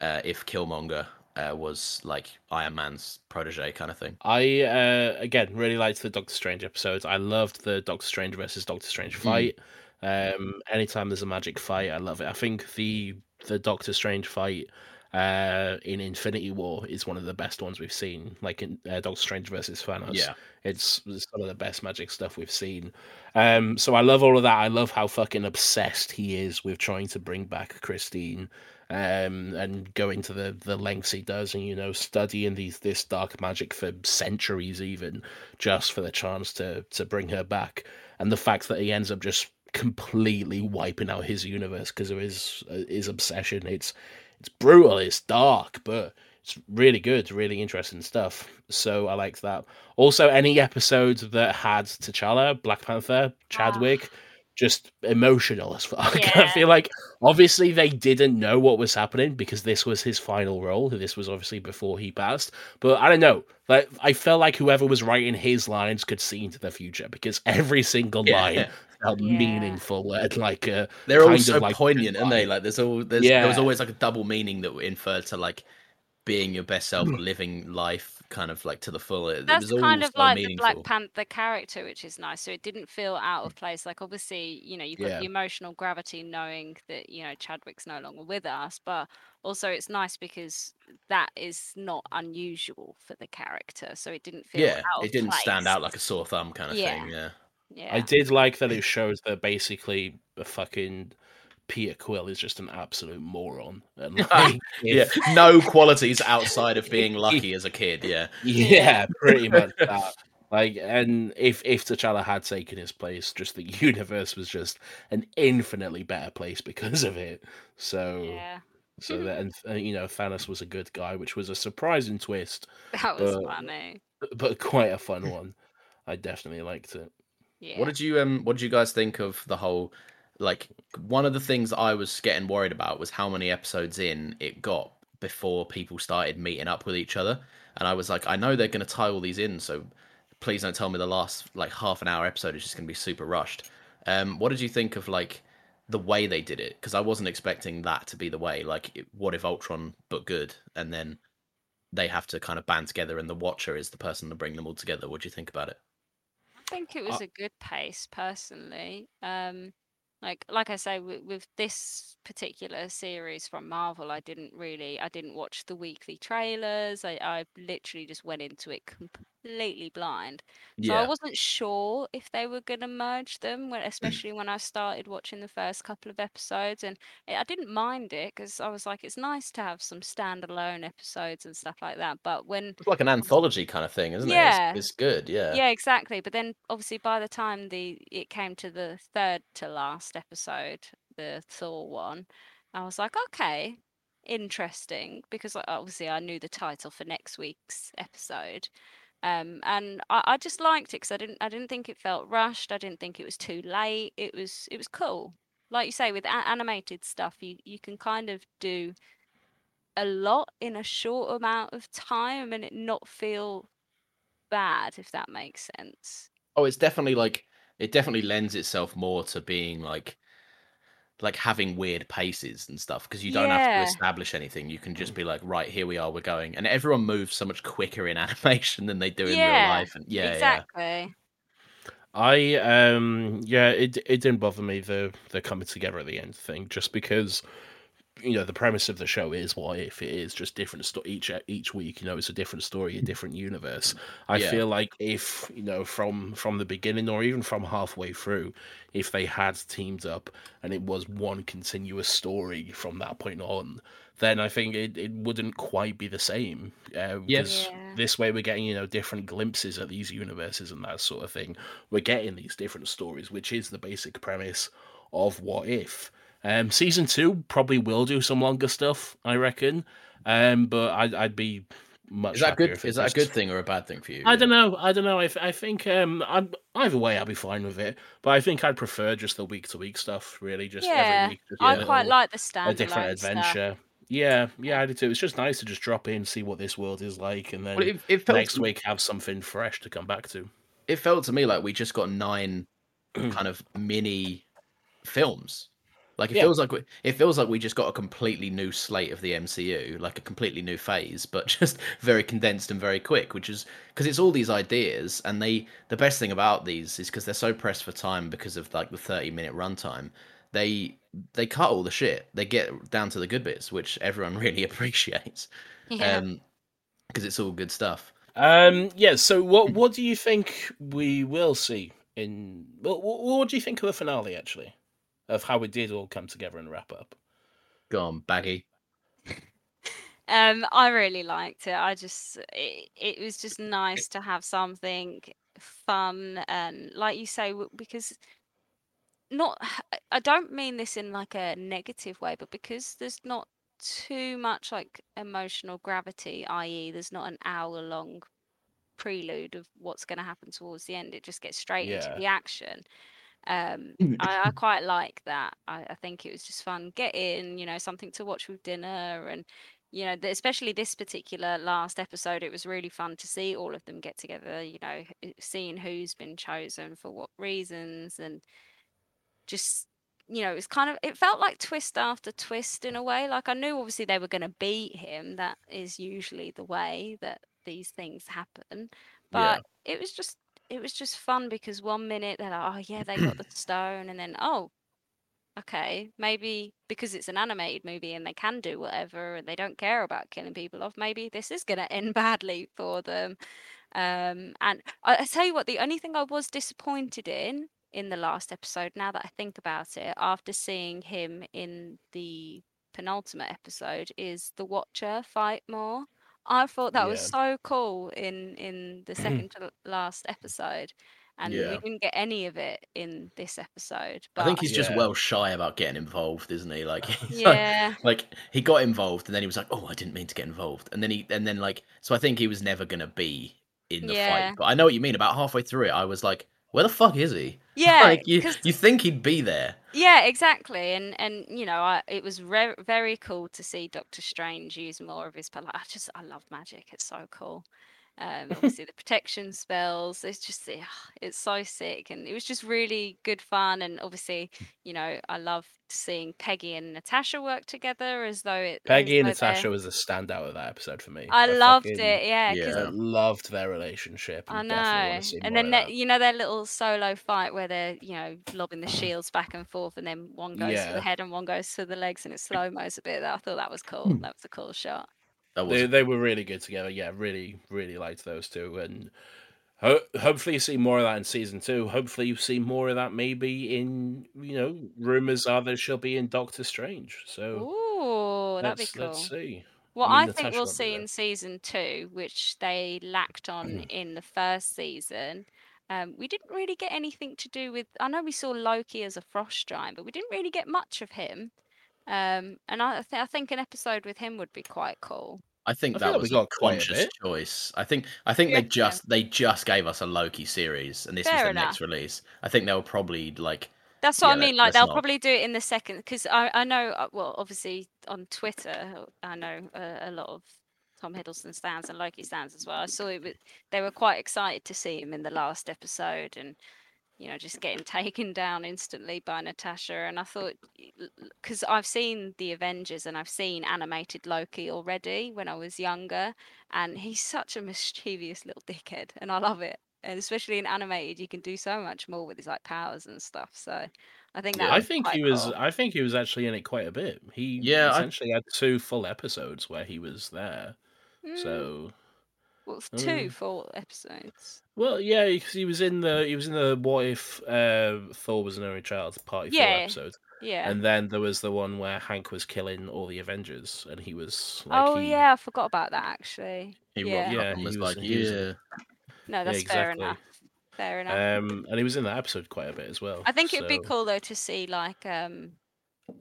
Speaker 4: uh, if Killmonger uh, was like Iron Man's protege kind of thing.
Speaker 5: I uh, again really liked the Doctor Strange episodes. I loved the Doctor Strange versus Doctor Strange fight. Um, anytime there's a magic fight, I love it. I think the the Doctor Strange fight uh, in Infinity War is one of the best ones we've seen. Like in uh, Doctor Strange versus Thanos.
Speaker 4: Yeah.
Speaker 5: It's, it's some of the best magic stuff we've seen. Um, so I love all of that. I love how fucking obsessed he is with trying to bring back Christine um, and going to the, the lengths he does, and you know, studying these this dark magic for centuries, even just for the chance to to bring her back, and the fact that he ends up just completely wiping out his universe because of his uh, his obsession. It's it's brutal, it's dark, but it's really good, really interesting stuff. So I liked that. Also, any episodes that had T'Challa, Black Panther, Chadwick, just emotional as fuck. I feel like obviously they didn't know what was happening because this was his final role. This was obviously before he passed. But I don't know. Like I felt like whoever was writing his lines could see into the future because every single
Speaker 4: Yeah.
Speaker 5: line felt
Speaker 3: Yeah.
Speaker 5: meaningful and like uh,
Speaker 4: They're all so
Speaker 5: like
Speaker 4: poignant, aren't they? Like there's all there's there was always like a double meaning that were inferred to like being your best self,
Speaker 5: Hmm.
Speaker 4: living life kind of like to the full. It, it
Speaker 3: That's
Speaker 4: was
Speaker 3: kind of
Speaker 4: so
Speaker 3: like the. Black Panther character, which is nice. So it didn't feel out mm. of place. Like obviously, you know, you've got
Speaker 5: Yeah.
Speaker 3: the emotional gravity knowing that you know Chadwick's no longer with us, but also it's nice because that is not unusual for the character. So it didn't feel
Speaker 4: yeah, it didn't stand out like a sore thumb kind of
Speaker 3: Yeah.
Speaker 4: thing. Yeah,
Speaker 3: Yeah,
Speaker 5: I did like that it shows that basically the fucking Peter Quill is just an absolute moron. And like,
Speaker 4: yeah,
Speaker 5: if-
Speaker 4: no qualities outside of being lucky as a kid. Yeah,
Speaker 5: yeah, pretty much that. Like, and if if T'Challa had taken his place, just the universe was just an infinitely better place because of it. So,
Speaker 3: yeah,
Speaker 5: so that and uh, you know, Thanos was a good guy, which was a surprising twist,
Speaker 3: that was
Speaker 5: but-
Speaker 3: funny.
Speaker 5: but quite a fun one. I definitely liked it.
Speaker 3: Yeah,
Speaker 4: What did you um what did you guys think of the whole like one of the things I was getting worried about was how many episodes in it got before people started meeting up with each other. And I was like, I know they're gonna tie all these in, so please don't tell me the last like half an hour episode is just gonna be super rushed. Um what did you think of like the way they did it? Because I wasn't expecting that to be the way. Like what if Ultron but good and then they have to kind of band together and the watcher is the person to bring them all together. What do you think about it?
Speaker 3: I think it was a good pace personally. Um, like like I say, with, with this particular series from Marvel, I didn't really, I didn't watch the weekly trailers. I, I literally just went into it completely blind. So I wasn't sure if they were going to merge them, when, especially when I started watching the first couple of episodes. And I I didn't mind it because I was like, it's nice to have some standalone episodes and stuff like that. But when
Speaker 4: It's like an anthology kind of thing, isn't
Speaker 3: Yeah.
Speaker 4: it? It's, it's good, yeah.
Speaker 3: yeah, exactly. But then obviously by the time the it came to the third to last episode, the Thor one, I was like, okay, interesting, because obviously I knew the title for next week's episode. Um, and I, I just liked it because I didn't I didn't think it felt rushed. I didn't think it was too late. It was it was cool. Like you say, with a- animated stuff, you you can kind of do a lot in a short amount of time and it not feel bad, if that makes sense.
Speaker 4: Oh, it's definitely like it definitely lends itself more to being like like having weird paces and stuff because you don't have to establish anything. You can just be like, right, here we are, we're going, and everyone moves so much quicker in animation than they do in real life. And yeah, yeah.
Speaker 3: exactly.
Speaker 5: I um yeah, it it didn't bother me the the coming together at the end thing, just because you know the premise of the show is what if it is just different sto- each each week. You know, it's a different story, a different universe. I
Speaker 4: Yeah.
Speaker 5: feel like if you know from from the beginning or even from halfway through, if they had teamed up and it was one continuous story from that point on, then I think it, it wouldn't quite be the same. Uh,
Speaker 4: Yeah.
Speaker 5: 'cause
Speaker 3: Yeah.
Speaker 5: This way, we're getting you know different glimpses at these universes and that sort of thing. We're getting these different stories, which is the basic premise of What If. Um, season two probably will do some longer stuff, I reckon. Um, but I'd, I'd be much
Speaker 4: Is that good?
Speaker 5: if it
Speaker 4: Is that a good thing or a bad thing for you?
Speaker 5: I don't know. I don't know. I, th- I think um, I'm, either way, I'll be fine with it. But I think I'd prefer just the week to week stuff. Really, just
Speaker 3: Yeah,
Speaker 5: every week. Just
Speaker 3: I
Speaker 5: a
Speaker 3: quite
Speaker 5: little-
Speaker 3: like the
Speaker 5: a
Speaker 3: standalone
Speaker 5: different
Speaker 3: stuff.
Speaker 5: adventure. Yeah, yeah, I do too. It's just nice to just drop in, see what this world is like, and then
Speaker 4: Well, it, it felt
Speaker 5: next week have something fresh to come back to.
Speaker 4: it felt to me like we just got nine kind of mini films. Like it
Speaker 5: Yeah.
Speaker 4: feels like we, it feels like we just got a completely new slate of the MCU, like a completely new phase, but just very condensed and very quick. Which is because it's all these ideas, and they the best thing about these is because they're so pressed for time because of like the thirty minute runtime. They they cut all the shit. They get down to the good bits, which everyone really appreciates.
Speaker 3: Yeah.
Speaker 4: Um, because it's all good stuff.
Speaker 5: Um, yeah. So, what what do you think we will see in? What, what do you think of the finale actually, of how it did all come together and wrap up?
Speaker 4: Go on, baggy.
Speaker 3: Um, I really liked it. I just it, it was just nice to have something fun and like you say because not I- I don't mean this in like a negative way, but because there's not too much like emotional gravity, i.e., there's not an hour long prelude of what's going to happen towards the end. It just gets straight into the action. Um, I, I quite like that. I, I think it was just fun. Get in, you know, something to watch with dinner, and you know, especially this particular last episode, it was really fun to see all of them get together. You know, seeing who's been chosen for what reasons, and just you know, it's kind of it felt like twist after twist in a way. Like I knew obviously they were going to beat him. That is usually the way that these things happen. But it was just it was just fun because one minute they're like, oh yeah, they got the stone, and then oh, okay, maybe because it's an animated movie and they can do whatever and they don't care about killing people off, maybe this is going to end badly for them. Um, and I, I tell you what, the only thing I was disappointed in in the last episode, now that I think about it, after seeing him in the penultimate episode, is the Watcher fight more. I thought that was so cool in in the second to last episode, and we didn't get any of it in this episode. But
Speaker 4: I think he's just
Speaker 5: Yeah.
Speaker 4: well shy about getting involved, isn't he? Like, he's like-
Speaker 3: yeah,
Speaker 4: like he got involved and then he was like, "Oh, I didn't mean to get involved," and then he and then like, so I think he was never gonna be in the
Speaker 3: Yeah.
Speaker 4: fight. But I know what you mean. About halfway through it, I was like, "Where the fuck is he?"
Speaker 3: yeah,
Speaker 4: like you, you think he'd be there?
Speaker 3: yeah, exactly. And and you know, I, it was re- very cool to see Doctor Strange use more of his. But I just I love magic. It's so cool. Um, obviously the protection spells. It's just yeah, it's so sick, and it was just really good fun. And obviously, you know, I love seeing Peggy and Natasha work together as though it.
Speaker 5: Peggy and
Speaker 3: as they're-
Speaker 5: Natasha was a standout of that episode for me.
Speaker 3: I loved
Speaker 5: fucking-
Speaker 3: it, yeah.
Speaker 4: Yeah.
Speaker 5: Loved their relationship.
Speaker 3: I
Speaker 5: And
Speaker 3: know.
Speaker 5: definitely want to see
Speaker 3: And then
Speaker 5: of
Speaker 3: that,
Speaker 5: that.
Speaker 3: you know their little solo fight where they're you know lobbing the shields back and forth, and then one goes to
Speaker 5: Yeah.
Speaker 3: the head and one goes to the legs, and it's slow mo's a bit. I thought that was cool.
Speaker 5: Hmm.
Speaker 3: That was a cool shot.
Speaker 4: That was
Speaker 5: They, they were really good together. Yeah, really, really liked those two. And ho- hopefully you see more of that in season two. Hopefully you see more of that maybe in, you know, rumors are that she'll be in Doctor Strange. So
Speaker 3: Ooh, that'd be
Speaker 5: let's,
Speaker 3: cool.
Speaker 5: let's see.
Speaker 3: What
Speaker 5: I
Speaker 3: I, think we'll see in season two, which they lacked on in the first season, um, we didn't really get anything to do with. I know we saw Loki as a frost giant, but we didn't really get much of him. Um, and I, th- I think an episode with him would be quite cool.
Speaker 4: I think
Speaker 5: I
Speaker 4: that was a
Speaker 5: got a
Speaker 4: conscious
Speaker 5: bit.
Speaker 4: choice. I think I think
Speaker 3: You
Speaker 4: they
Speaker 3: reckon?
Speaker 4: just they just gave us a Loki series, and this was
Speaker 3: Fair
Speaker 4: the
Speaker 3: enough.
Speaker 4: next release. I think they'll probably like
Speaker 3: That's what
Speaker 4: Yeah,
Speaker 3: I mean. Like they'll
Speaker 4: not.
Speaker 3: probably do it in the second because I I know uh, well obviously on Twitter I know a, a lot of Tom Hiddleston stands and Loki stands as well. I saw it. With, they were quite excited to see him in the last episode and you know just getting taken down instantly by Natasha. And I thought because I've seen the Avengers and I've seen animated Loki already when I was younger, and he's such a mischievous little dickhead, and I love it. And especially in animated, you can do so much more with his like powers and stuff. So I think that
Speaker 4: Yeah.
Speaker 5: I think he was.
Speaker 3: cool.
Speaker 5: I think he was actually in it quite a bit. He
Speaker 4: Yeah, I-
Speaker 5: essentially had two full episodes where he was there.
Speaker 3: Mm,
Speaker 5: So
Speaker 3: well, f- two
Speaker 5: um,
Speaker 3: full episodes.
Speaker 5: well, yeah, because he was in the he was in the what if uh, Thor was an only child party four
Speaker 3: Yeah,
Speaker 5: episode,
Speaker 3: Yeah.
Speaker 5: and then there was the one where Hank was killing all the Avengers, and he was like,
Speaker 3: oh
Speaker 5: he,
Speaker 3: yeah, I forgot about that actually.
Speaker 4: he
Speaker 3: yeah.
Speaker 5: Yeah,
Speaker 4: up was
Speaker 5: he was-
Speaker 4: like,
Speaker 5: he was-
Speaker 4: yeah.
Speaker 3: No, that's fair
Speaker 5: exactly.
Speaker 3: enough. Fair enough.
Speaker 5: Um, and he was in that episode quite a bit as well.
Speaker 3: I think it'd be cool though to see like um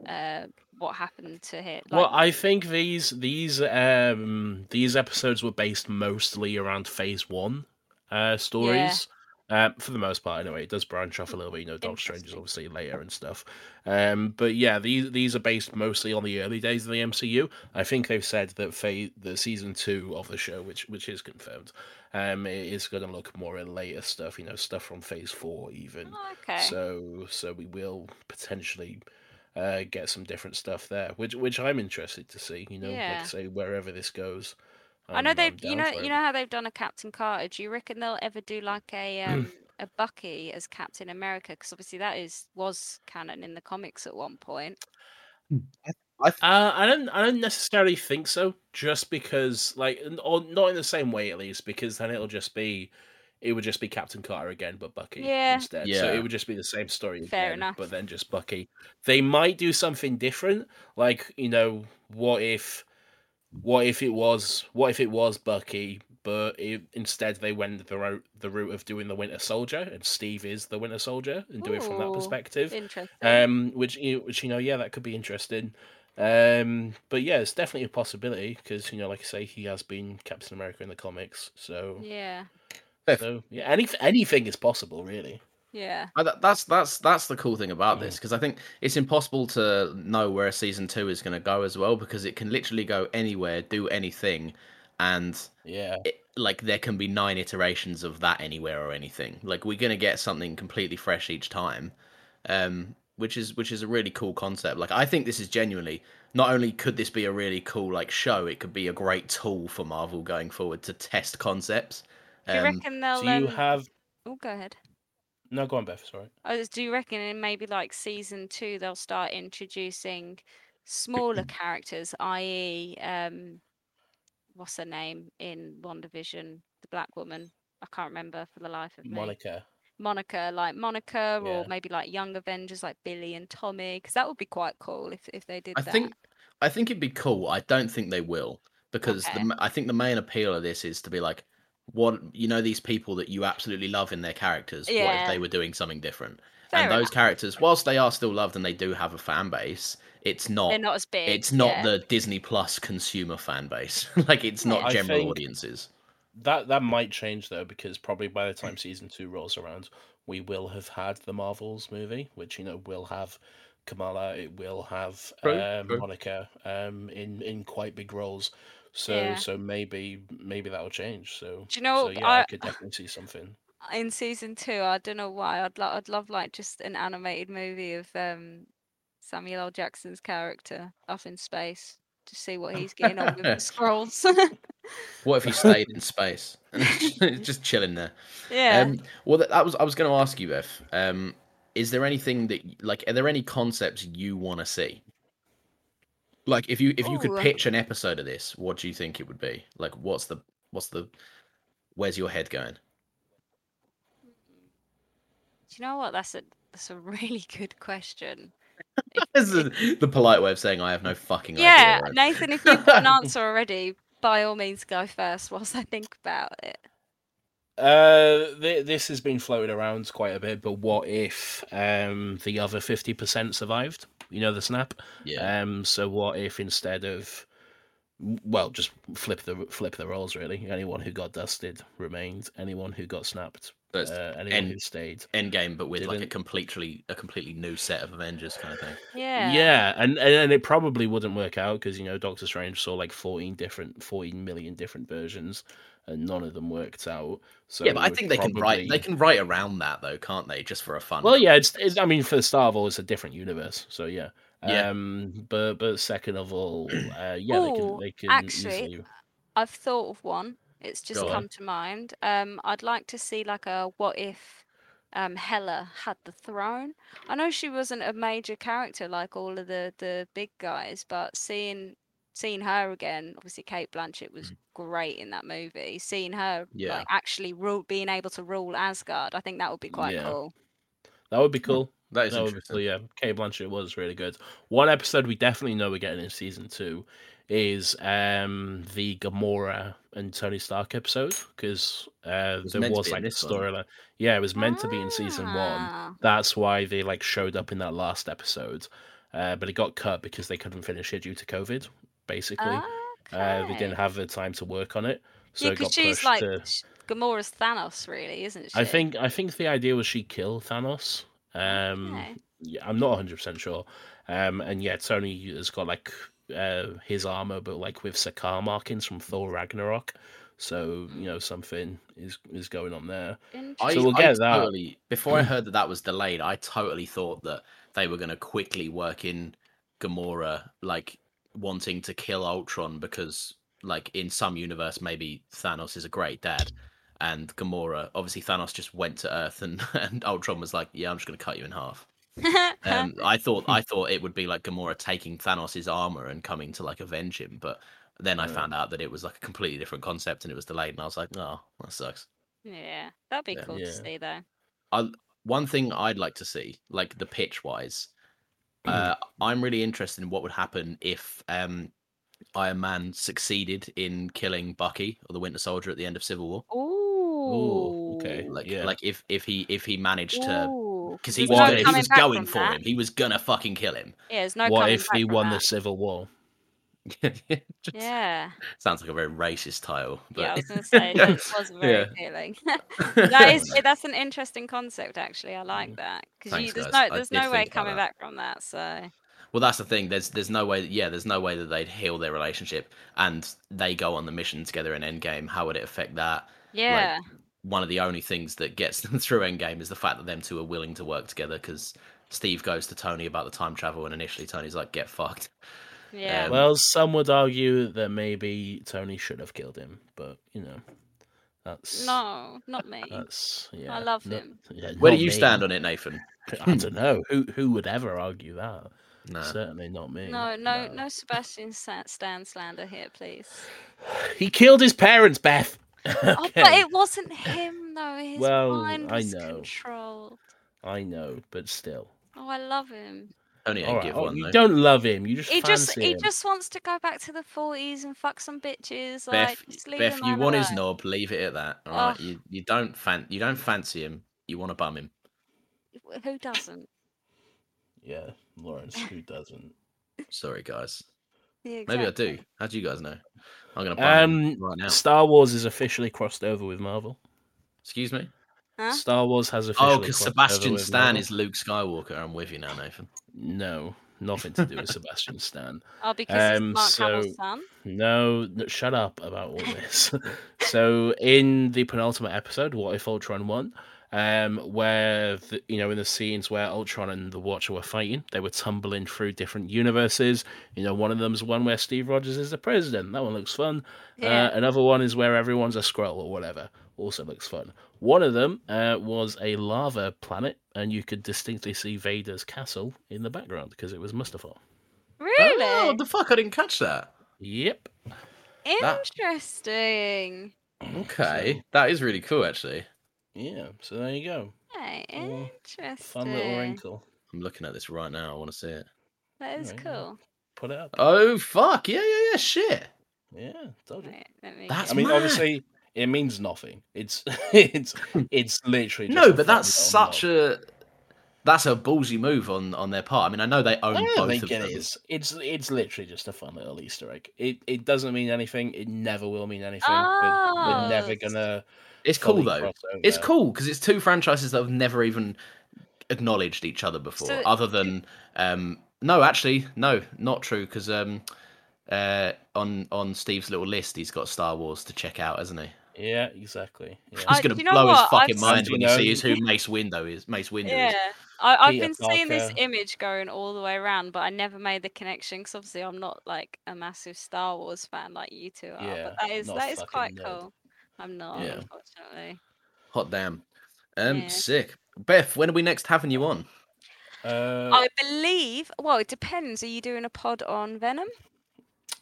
Speaker 3: uh what happened to him. Like,
Speaker 5: Well, I think these these um these episodes were based mostly around Phase One uh stories. Um, for the most part, anyway, it does branch off a little bit. You know, Doctor Strange is obviously later and stuff. Um, but yeah, these these are based mostly on the early days of the MCU. I think they've said that fa- the season two of the show, which which is confirmed, um, is going to look more at later stuff. You know, stuff from Phase Four even.
Speaker 3: Oh, okay.
Speaker 5: So so we will potentially uh, get some different stuff there, which which I'm interested to see. You know,
Speaker 3: Yeah.
Speaker 5: I say, wherever this goes.
Speaker 3: I know
Speaker 5: I'm-
Speaker 3: they've you know you know how they've done a Captain Carter. Do you reckon they'll ever do like a um a Bucky as Captain America? Because obviously that is was canon in the comics at one point.
Speaker 5: Uh, I don't. I don't necessarily think so. Just because, like, or not in the same way, at least, because then it'll just be, it would just be Captain Carter again, but Bucky
Speaker 3: Yeah.
Speaker 5: instead. So it would just be the same story
Speaker 3: Fair
Speaker 5: again,
Speaker 3: enough.
Speaker 5: but then just Bucky. They might do something different, like you know, what if, what if it was, what if it was Bucky, but it, instead they went the route, the route of doing the Winter Soldier, and Steve is the Winter Soldier, and do it from that perspective.
Speaker 3: Interesting.
Speaker 5: Um, which you which you know, yeah, that could be interesting. Um, but yeah, it's definitely a possibility because you know, like I say, he has been Captain America in the comics, so
Speaker 3: yeah.
Speaker 5: So yeah, any anything is possible, really.
Speaker 3: Yeah.
Speaker 4: That's that's that's the cool thing about this because I think it's impossible to know where season two is going to go as well because it can literally go anywhere, do anything, and
Speaker 5: Yeah,
Speaker 4: it, like there can be nine iterations of that anywhere or anything. Like we're gonna get something completely fresh each time, um, which is which is a really cool concept. Like I think this is genuinely not only could this be a really cool like show, it could be a great tool for Marvel going forward to test concepts.
Speaker 3: Do you
Speaker 4: Um,
Speaker 3: reckon they'll?
Speaker 5: do you
Speaker 3: um,
Speaker 5: have
Speaker 3: Oh, go ahead.
Speaker 5: no? Go on, Beth. Sorry.
Speaker 3: Oh, do you reckon in maybe like season two they'll start introducing smaller characters, i.e., um, what's her name in WandaVision, the black woman? I can't remember for the life of me.
Speaker 5: Monica.
Speaker 3: Monica, like Monica,
Speaker 5: Yeah.
Speaker 3: or maybe like young Avengers like Billy and Tommy, because that would be quite cool if if they did
Speaker 4: I
Speaker 3: that.
Speaker 4: think I think it'd be cool. I don't think they will because
Speaker 3: Okay.
Speaker 4: the, I think the main appeal of this is to be like, what you know, these people that you absolutely love in their characters. yeah. What if they were doing something different?
Speaker 3: Fair
Speaker 4: and those characters, whilst they are still loved and they do have a fan base, it's not.
Speaker 3: they're not as big.
Speaker 4: it's not
Speaker 3: yeah.
Speaker 4: the Disney Plus consumer fan base. like it's not
Speaker 5: I
Speaker 4: general audiences.
Speaker 5: That that might change though, because probably by the time season two rolls around, we will have had the Marvels movie, which you know will have Kamala, it will have
Speaker 4: True,
Speaker 5: um,
Speaker 4: true.
Speaker 5: Monica um, in in quite big roles. So
Speaker 3: Yeah.
Speaker 5: so maybe maybe that'll change. So
Speaker 3: Do you know
Speaker 5: so
Speaker 3: what,
Speaker 5: yeah, I,
Speaker 3: I-
Speaker 5: could definitely see something.
Speaker 3: in season two, I don't know why. I'd lo- I'd love like just an animated movie of um Samuel L. Jackson's character up in space to see what he's getting on with the Skrulls.
Speaker 4: What if he stayed in space and just chilling there?
Speaker 3: yeah.
Speaker 4: Um, well, that, that was I was going to ask you, Beth. Um, is there anything that y- like are there any concepts you want to see? Like if you if you could
Speaker 3: Ooh.
Speaker 4: pitch an episode of this, what do you think it would be? Like what's the what's the where's your head going?
Speaker 3: Do you know what? That's a that's a really good question.
Speaker 4: this is the polite way of saying I have no fucking
Speaker 3: Yeah,
Speaker 4: idea. right?
Speaker 3: Nathan, if you've got an answer already, by all means go first whilst I think about it.
Speaker 5: Uh, th- this has been floated around quite a bit, but what if um the other fifty percent survived? You know the snap.
Speaker 4: Yeah.
Speaker 5: Um. So what if instead of, well, just flip the flip the roles really. Anyone who got dusted remained. Anyone who got snapped.
Speaker 4: So it's
Speaker 5: Uh, anyone
Speaker 4: end-
Speaker 5: who stayed.
Speaker 4: Endgame, but with like a completely a completely new set of Avengers kind of thing.
Speaker 3: Yeah.
Speaker 5: Yeah, and and it probably wouldn't work out because you know Doctor Strange saw like fourteen different, fourteen million different versions, and none of them worked out. So
Speaker 4: yeah, but I think they can write they can write around that though, can't they? Just for a fun.
Speaker 5: Well, yeah, it's, it's I mean, for the start of all, it's a different universe, so yeah.
Speaker 4: Yeah.
Speaker 5: Um, but but second of all, uh, yeah, they can they can
Speaker 3: actually,
Speaker 5: easily.
Speaker 3: I've thought of one. It's just
Speaker 4: Go on.
Speaker 3: come to mind. Um, I'd like to see like a what if um Hela had the throne. I know she wasn't a major character like all of the the big guys, but seeing seeing her again, obviously Cate Blanchett was great in that movie. Seeing her
Speaker 4: Yeah.
Speaker 3: like actually rule being able to rule Asgard, I think that would be quite
Speaker 5: Yeah.
Speaker 3: cool.
Speaker 5: That would be cool.
Speaker 4: that is
Speaker 5: That would be
Speaker 4: interesting.
Speaker 5: Yeah, Cate Blanchett was really good. One episode we definitely know we're getting in season two is um the Gamora and Tony Stark episode because uh,
Speaker 4: was
Speaker 5: there was like a
Speaker 4: this one.
Speaker 5: storyline. Yeah, it was meant to be in season one.
Speaker 3: Ah,
Speaker 5: That's why they like showed up in that last episode, uh, but it got cut because they couldn't finish it due to COVID. Basically, uh, they didn't have the time to work on it, so
Speaker 3: Yeah,
Speaker 5: it got
Speaker 3: because she's
Speaker 5: pushed
Speaker 3: like
Speaker 5: to.
Speaker 3: sh- Gamora's Thanos, really, isn't she?
Speaker 5: I think I think the idea was she kill Thanos. Um,
Speaker 3: Okay.
Speaker 5: yeah, I'm not 100 percent sure. Um, and yeah, Tony has got like uh his armor, but like with Sakaar markings from Thor Ragnarok. So you know something is is going on there.
Speaker 4: I,
Speaker 5: So we'll
Speaker 4: I
Speaker 5: get that.
Speaker 4: totally before I heard that that was delayed, I totally thought that they were going to quickly work in Gamora like wanting to kill Ultron because like in some universe maybe Thanos is a great dad and Gamora obviously Thanos just went to Earth and and Ultron was like yeah I'm just going to cut you in half. Um, I thought I thought it would be like Gamora taking Thanos' armor and coming to like avenge him, but then I found out that it was like a completely different concept and it was delayed, and I was like, oh, that sucks.
Speaker 3: yeah, that'd be
Speaker 4: Yeah.
Speaker 3: cool
Speaker 5: Yeah.
Speaker 3: to see though.
Speaker 4: I one thing I'd like to see, like the pitch wise, uh, I'm really interested in what would happen if um, Iron Man succeeded in killing Bucky or the Winter Soldier at the end of Civil War.
Speaker 3: Ooh,
Speaker 5: okay.
Speaker 4: Like,
Speaker 5: Yeah.
Speaker 4: like if if he if he managed to, because he was
Speaker 3: no
Speaker 4: gonna, he was going for
Speaker 3: that.
Speaker 4: him. He was gonna fucking kill him.
Speaker 3: Yeah, no.
Speaker 5: what if he
Speaker 3: from
Speaker 5: won the. Civil War?
Speaker 3: Yeah,
Speaker 4: sounds like a very racist title. But...
Speaker 3: yeah, I was gonna say that was very
Speaker 4: Yeah.
Speaker 3: appealing. that is that's an interesting concept actually. I like mm. that because there's
Speaker 4: guys.
Speaker 3: no there's no way coming back from that. So
Speaker 4: Well, that's the thing. There's there's no way. Yeah, there's no way that they'd heal their relationship, and they go on the mission together in Endgame. How would it affect that?
Speaker 3: yeah,
Speaker 4: One of the only things that gets them through Endgame is the fact that them two are willing to work together. Because Steve goes to Tony about the time travel, and initially Tony's like, "Get fucked."
Speaker 3: Yeah.
Speaker 4: um,
Speaker 5: Well, some would argue that maybe Tony should have killed him, but you know, that's
Speaker 3: no, not me.
Speaker 5: That's yeah.
Speaker 3: I love
Speaker 5: not-
Speaker 3: him.
Speaker 5: yeah,
Speaker 4: Where do you
Speaker 5: me.
Speaker 4: stand on it, Nathan?
Speaker 5: I don't know who who would ever argue that.
Speaker 4: No.
Speaker 5: Certainly not me.
Speaker 3: No, no, no, Sebastian Sa- Stan slander here, please.
Speaker 5: He killed his parents, Beth.
Speaker 3: Oh, but it wasn't him though. His
Speaker 5: Well,
Speaker 3: mind
Speaker 5: I
Speaker 3: was
Speaker 5: know.
Speaker 3: controlled.
Speaker 5: I know, but still.
Speaker 3: Oh, I love him.
Speaker 4: Only
Speaker 5: All
Speaker 4: ain't
Speaker 5: right,
Speaker 4: give
Speaker 5: oh,
Speaker 4: one
Speaker 5: you
Speaker 4: though.
Speaker 5: don't love him. You just
Speaker 3: He just
Speaker 5: fancy
Speaker 3: he
Speaker 5: him.
Speaker 3: just wants to go back to the forties and fuck some bitches.
Speaker 4: Beth,
Speaker 3: like,
Speaker 4: Beth, you want his knob. Leave it at that. All right.
Speaker 3: Ugh.
Speaker 4: You you don't fan you don't fancy him. You want to bum him.
Speaker 3: Who doesn't?
Speaker 5: Yeah, Lawrence, who doesn't?
Speaker 4: Sorry, guys.
Speaker 3: Yeah,
Speaker 4: Maybe I do. How do you guys know? I'm gonna bum
Speaker 5: Um,
Speaker 4: right now.
Speaker 5: Star Wars is officially crossed over with Marvel.
Speaker 4: Excuse me.
Speaker 3: Huh?
Speaker 5: Star Wars has officially.
Speaker 4: Oh, because
Speaker 5: crossed over
Speaker 4: Sebastian
Speaker 5: with
Speaker 4: Stan
Speaker 5: Marvel.
Speaker 4: is Luke Skywalker. I'm with you now, Nathan.
Speaker 5: No, nothing to do with Sebastian Stan.
Speaker 3: Oh, because
Speaker 5: Um,
Speaker 3: it's Mark
Speaker 5: so-
Speaker 3: Hamill's son.
Speaker 5: No, no, shut up about all this. so, in the penultimate episode, What If Ultron won? Um, where the, you know, in the scenes where Ultron and the Watcher were fighting, they were tumbling through different universes. You know, one of them's one where Steve Rogers is the president. That one looks fun.
Speaker 3: Yeah.
Speaker 5: Uh, another one is where everyone's a Skrull or whatever. Also looks fun. One of them uh, was a lava planet, and you could distinctly see Vader's castle in the background because it was Mustafar.
Speaker 3: Really?
Speaker 4: Oh, what the fuck! I didn't catch that.
Speaker 5: Yep.
Speaker 4: that-
Speaker 3: Interesting.
Speaker 4: Okay, that is really cool. Actually,
Speaker 5: Yeah. So there you go.
Speaker 3: Hey,
Speaker 5: Oh,
Speaker 3: interesting.
Speaker 5: Fun little wrinkle.
Speaker 4: I'm looking at this right now. I want to see it.
Speaker 3: That is
Speaker 5: Alright, yeah.
Speaker 3: cool.
Speaker 5: Put it up.
Speaker 4: Oh fuck! Yeah, yeah, yeah. Shit.
Speaker 5: Yeah, told you.
Speaker 3: Wait, let me...
Speaker 4: That's
Speaker 5: I mean,
Speaker 4: mad.
Speaker 5: obviously, it means nothing. It's it's it's literally just
Speaker 4: No, but that's such a that's a ballsy move on on their part. I mean, I know they own
Speaker 5: I
Speaker 4: both
Speaker 5: don't think
Speaker 4: of
Speaker 5: it
Speaker 4: them.
Speaker 5: is. It's it's literally just a fun little Easter egg. It it doesn't mean anything. It never will mean anything. We're, we're never
Speaker 3: Oh.
Speaker 5: gonna.
Speaker 4: It's cool though.
Speaker 5: cross
Speaker 4: It's cool because it's two franchises that have never even acknowledged each other before,
Speaker 3: So-
Speaker 4: other than um no, actually, no, not true because um uh on on Steve's little list, he's got Star Wars to check out, hasn't he?
Speaker 5: Yeah, exactly. Yeah.
Speaker 4: He's gonna
Speaker 3: do you know
Speaker 4: blow his
Speaker 3: what? I've
Speaker 4: fucking
Speaker 3: seen-
Speaker 4: mind when he sees who Mace Windu is. Mace Windu
Speaker 3: Yeah,
Speaker 4: is.
Speaker 3: I, I've
Speaker 5: Peter
Speaker 3: been seeing this image going all the way around, but I never made the connection because obviously I'm not like a massive Star Wars fan like you two are.
Speaker 5: Yeah,
Speaker 3: but that is that is quite
Speaker 5: nerd.
Speaker 3: cool. I'm not,
Speaker 4: Yeah.
Speaker 3: unfortunately.
Speaker 4: Hot damn. Um,
Speaker 3: Yeah.
Speaker 4: sick. Beth, when are we next having you on?
Speaker 5: Uh,
Speaker 3: I believe. Well, it depends. Are you doing a pod on Venom?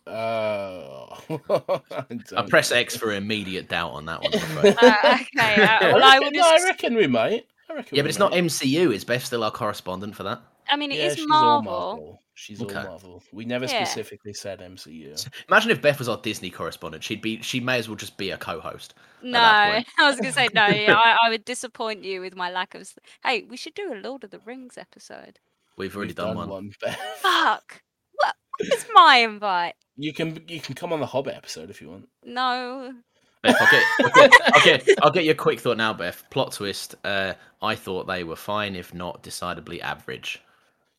Speaker 5: Uh, I,
Speaker 4: I press. X for immediate doubt on that one. I'm.
Speaker 3: Uh, okay. Uh, well, I would
Speaker 5: reckon, no, I reckon we might. I reckon
Speaker 4: yeah, but it's not. MCU. Is Beth still our correspondent for that?
Speaker 3: I mean, it
Speaker 5: yeah,
Speaker 3: is
Speaker 5: she's
Speaker 3: Marvel.
Speaker 5: all Marvel. She's
Speaker 4: Okay.
Speaker 5: all Marvel. We never
Speaker 3: Yeah.
Speaker 5: specifically said MCU.
Speaker 4: Imagine if Beth was our Disney correspondent. She'd be. She may as well just be a co-host.
Speaker 3: No, I was gonna say no. Yeah, I, I would disappoint you with my lack of. Hey, we should do a Lord of the Rings episode.
Speaker 4: We've already
Speaker 5: We've
Speaker 4: done, one.
Speaker 5: Beth.
Speaker 3: Fuck. What? It's my invite.
Speaker 5: You can you can come on the Hobbit episode if you want.
Speaker 3: No.
Speaker 4: Beth, I'll get, I'll get, I'll get, I'll get your quick thought now, Beth. Plot twist. Uh, I thought they were fine, if not decidedly average.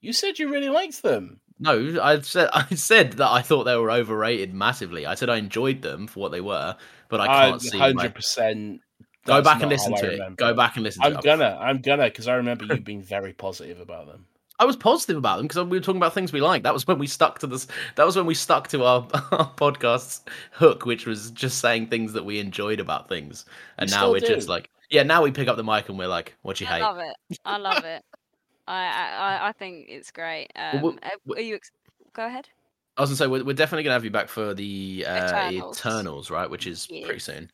Speaker 5: You said you really liked them.
Speaker 4: No, I said I said that I thought they were overrated massively. I said I enjoyed them for what they were, but I can't see.
Speaker 5: Hundred percent.
Speaker 4: Go back and listen to it. Go back and listen to
Speaker 5: I'm
Speaker 4: it.
Speaker 5: gonna. I'm gonna because I remember you being very positive about them.
Speaker 4: I was positive about them because we were talking about things we liked. That was when we stuck to this. That was when we stuck to our, our podcast's hook, which was just saying things that we enjoyed about things. And
Speaker 5: We
Speaker 4: now we're just like, yeah. Now we pick up the mic and we're like, what do you
Speaker 3: I
Speaker 4: hate?
Speaker 3: I love it. I love it. I, I I- think it's great. Um,
Speaker 4: Well,
Speaker 3: uh,
Speaker 4: w-
Speaker 3: are you? Ex- Go ahead.
Speaker 4: I was gonna say we're, we're definitely gonna have you back for the uh,
Speaker 3: Eternals.
Speaker 4: Eternals, right? Which is pretty soon,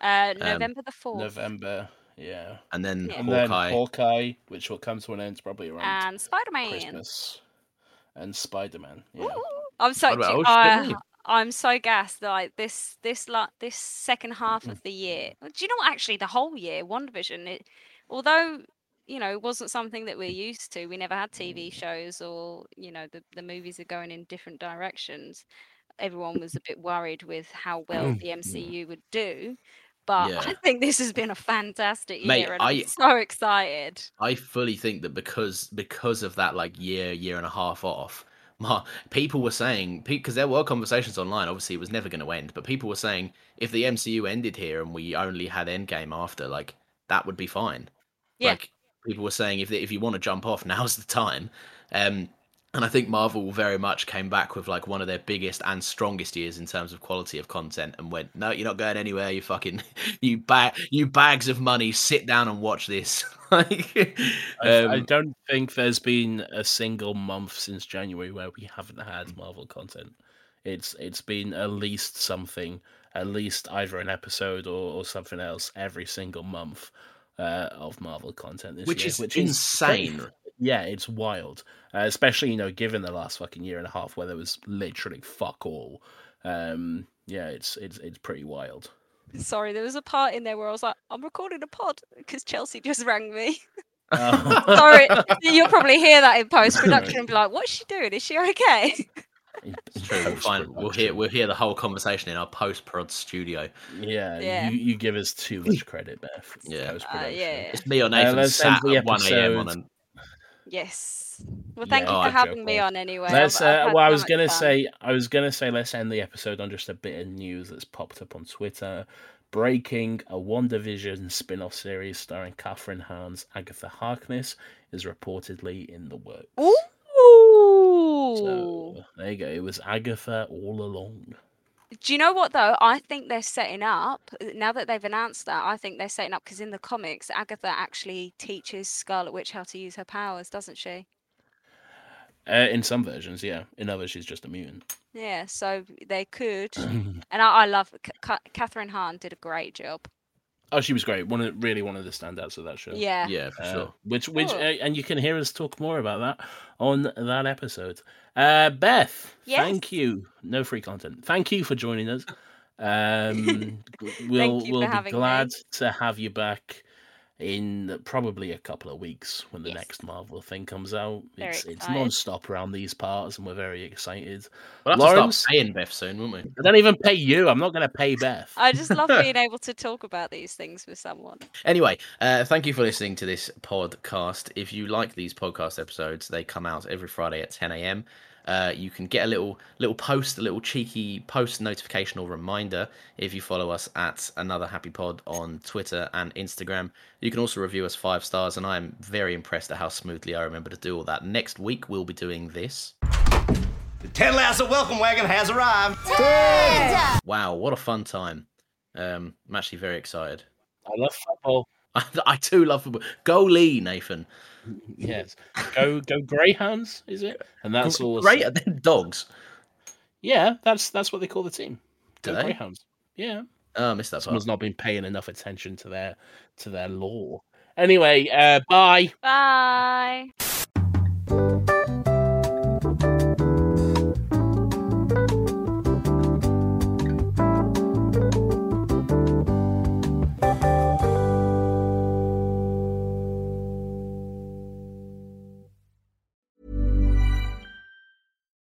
Speaker 3: Uh,
Speaker 4: Um,
Speaker 3: November the fourth.
Speaker 5: November, yeah,
Speaker 4: and then
Speaker 3: Yeah.
Speaker 5: and
Speaker 4: Hawkeye.
Speaker 5: then Hawkeye, which will come to an end probably around
Speaker 3: And Spider Man.
Speaker 5: Christmas, and Spider Man. Yeah,
Speaker 3: I'm so.
Speaker 4: What about-
Speaker 3: do- I-
Speaker 4: really?
Speaker 3: I'm so gassed that like this this la- this second half of the year. Do you know what? Actually, the whole year, WandaVision. It, although you know, it wasn't something that we're used to. We never had TV mm. shows, or you know, the the movies are going in different directions. Everyone was a bit worried with how well mm. the MCU would do. But
Speaker 4: Yeah.
Speaker 3: I think this has been a fantastic year, and
Speaker 4: I-
Speaker 3: I'm so excited.
Speaker 4: I fully think that because because of that like year year and a half off, my, people were saying because there were conversations online. Obviously, it was never going to end, but people were saying if the MCU ended here and we only had Endgame after, like that would be fine.
Speaker 3: Yeah.
Speaker 4: Like people were saying, if if you want to jump off, now's the time. Um, and I think Marvel very much came back with like one of their biggest and strongest years in terms of quality of content, and went, "No, you're not going anywhere. You fucking, you bag, you bags of money. Sit down and watch this." like,
Speaker 5: I, I
Speaker 4: um,
Speaker 5: don't think there's been a single month since January where we haven't had Marvel content. It's it's been at least something, at least either an episode or, or something else every single month uh, of Marvel content this
Speaker 4: which
Speaker 5: year,
Speaker 4: is
Speaker 5: which
Speaker 4: is
Speaker 5: insane. Yeah, it's wild, uh, especially you know given the last fucking year and a half where there was literally fuck all. Um, yeah, it's it's it's pretty wild.
Speaker 3: Sorry, there was a part in there where I was like, I'm recording a pod because Chelsea just rang me.
Speaker 5: Uh,
Speaker 3: Sorry, you'll probably hear that in post production and be like, "What's she doing? Is she okay?"
Speaker 4: It's true. We'll find we'll hear we'll hear the whole conversation in our post prod studio.
Speaker 5: Yeah,
Speaker 3: Yeah.
Speaker 5: You, you give us too much credit, Beth.
Speaker 4: Yeah.
Speaker 3: Uh, yeah.
Speaker 4: It's me or
Speaker 5: Uh,
Speaker 4: Nathan
Speaker 5: let's
Speaker 4: sat at one a.m. on an
Speaker 3: Yes. Well, thank
Speaker 5: Yeah.
Speaker 3: you
Speaker 4: Oh,
Speaker 3: for
Speaker 4: I
Speaker 3: having me on anyway.
Speaker 5: Let's.
Speaker 3: I've- I've
Speaker 5: Uh, well, I was gonna
Speaker 3: fun.
Speaker 5: say. I was gonna say. Let's end the episode on just a bit of news that's popped up on Twitter. Breaking: A WandaVision spin-off series starring Kathryn Hahn's Agatha Harkness is reportedly in the works.
Speaker 3: Ooh.
Speaker 5: So there you go. It was Agatha all along.
Speaker 3: Do you know what though? I think they're setting up now that they've announced that. I think they're setting up because in the comics, Agatha actually teaches Scarlet Witch how to use her powers, doesn't she?
Speaker 5: Uh, in some versions, yeah. In others, she's just a mutant.
Speaker 3: Yeah, so they could. and I, I love C- Kathryn Hahn did a great job.
Speaker 5: Oh, she was great. One of really one of the standouts of that show.
Speaker 3: Yeah.
Speaker 4: Yeah, for
Speaker 5: Uh,
Speaker 4: sure.
Speaker 5: Which, which,
Speaker 3: Cool.
Speaker 5: uh, and you can hear us talk more about that on that episode. Uh, Beth, thank you. No free content. Thank you for joining us. Um, we'll
Speaker 3: you
Speaker 5: we'll be
Speaker 3: having me.
Speaker 5: glad to have you back in probably a couple of weeks when the
Speaker 3: Yes.
Speaker 5: next Marvel thing comes out.
Speaker 3: Very
Speaker 5: It's it's
Speaker 3: excited.
Speaker 5: non-stop around these parts, and we're very excited.
Speaker 4: We'll have
Speaker 5: Lawrence?
Speaker 4: to start paying Beth soon, won't we?
Speaker 5: I don't even pay you. I'm not going to pay Beth.
Speaker 3: I just love being able to talk about these things with someone.
Speaker 4: Anyway, uh, thank you for listening to this podcast. If you like these podcast episodes, they come out every Friday at 10 a.m. Uh, you can get a little little post, a little cheeky post notification or reminder if you follow us at Another Happy Pod on Twitter and Instagram. You can also review us five stars, and I am very impressed at how smoothly I remember to do all that. Next week we'll be doing this.
Speaker 6: The Ted Lasso welcome wagon has arrived.
Speaker 4: Wow, what a fun time! Um, I'm actually very excited.
Speaker 5: I love football.
Speaker 4: I, I too love football. Go Lee, Nathan.
Speaker 5: Yes. Go go Greyhounds, is it? And that's all.
Speaker 4: Great, and then dogs.
Speaker 5: Yeah, that's that's what they call the team.
Speaker 4: Do
Speaker 5: Go
Speaker 4: they?
Speaker 5: Greyhounds. Yeah.
Speaker 4: Oh, I missed that part.
Speaker 5: Someone's not been paying enough attention to their to their law. Anyway, uh bye.
Speaker 3: Bye.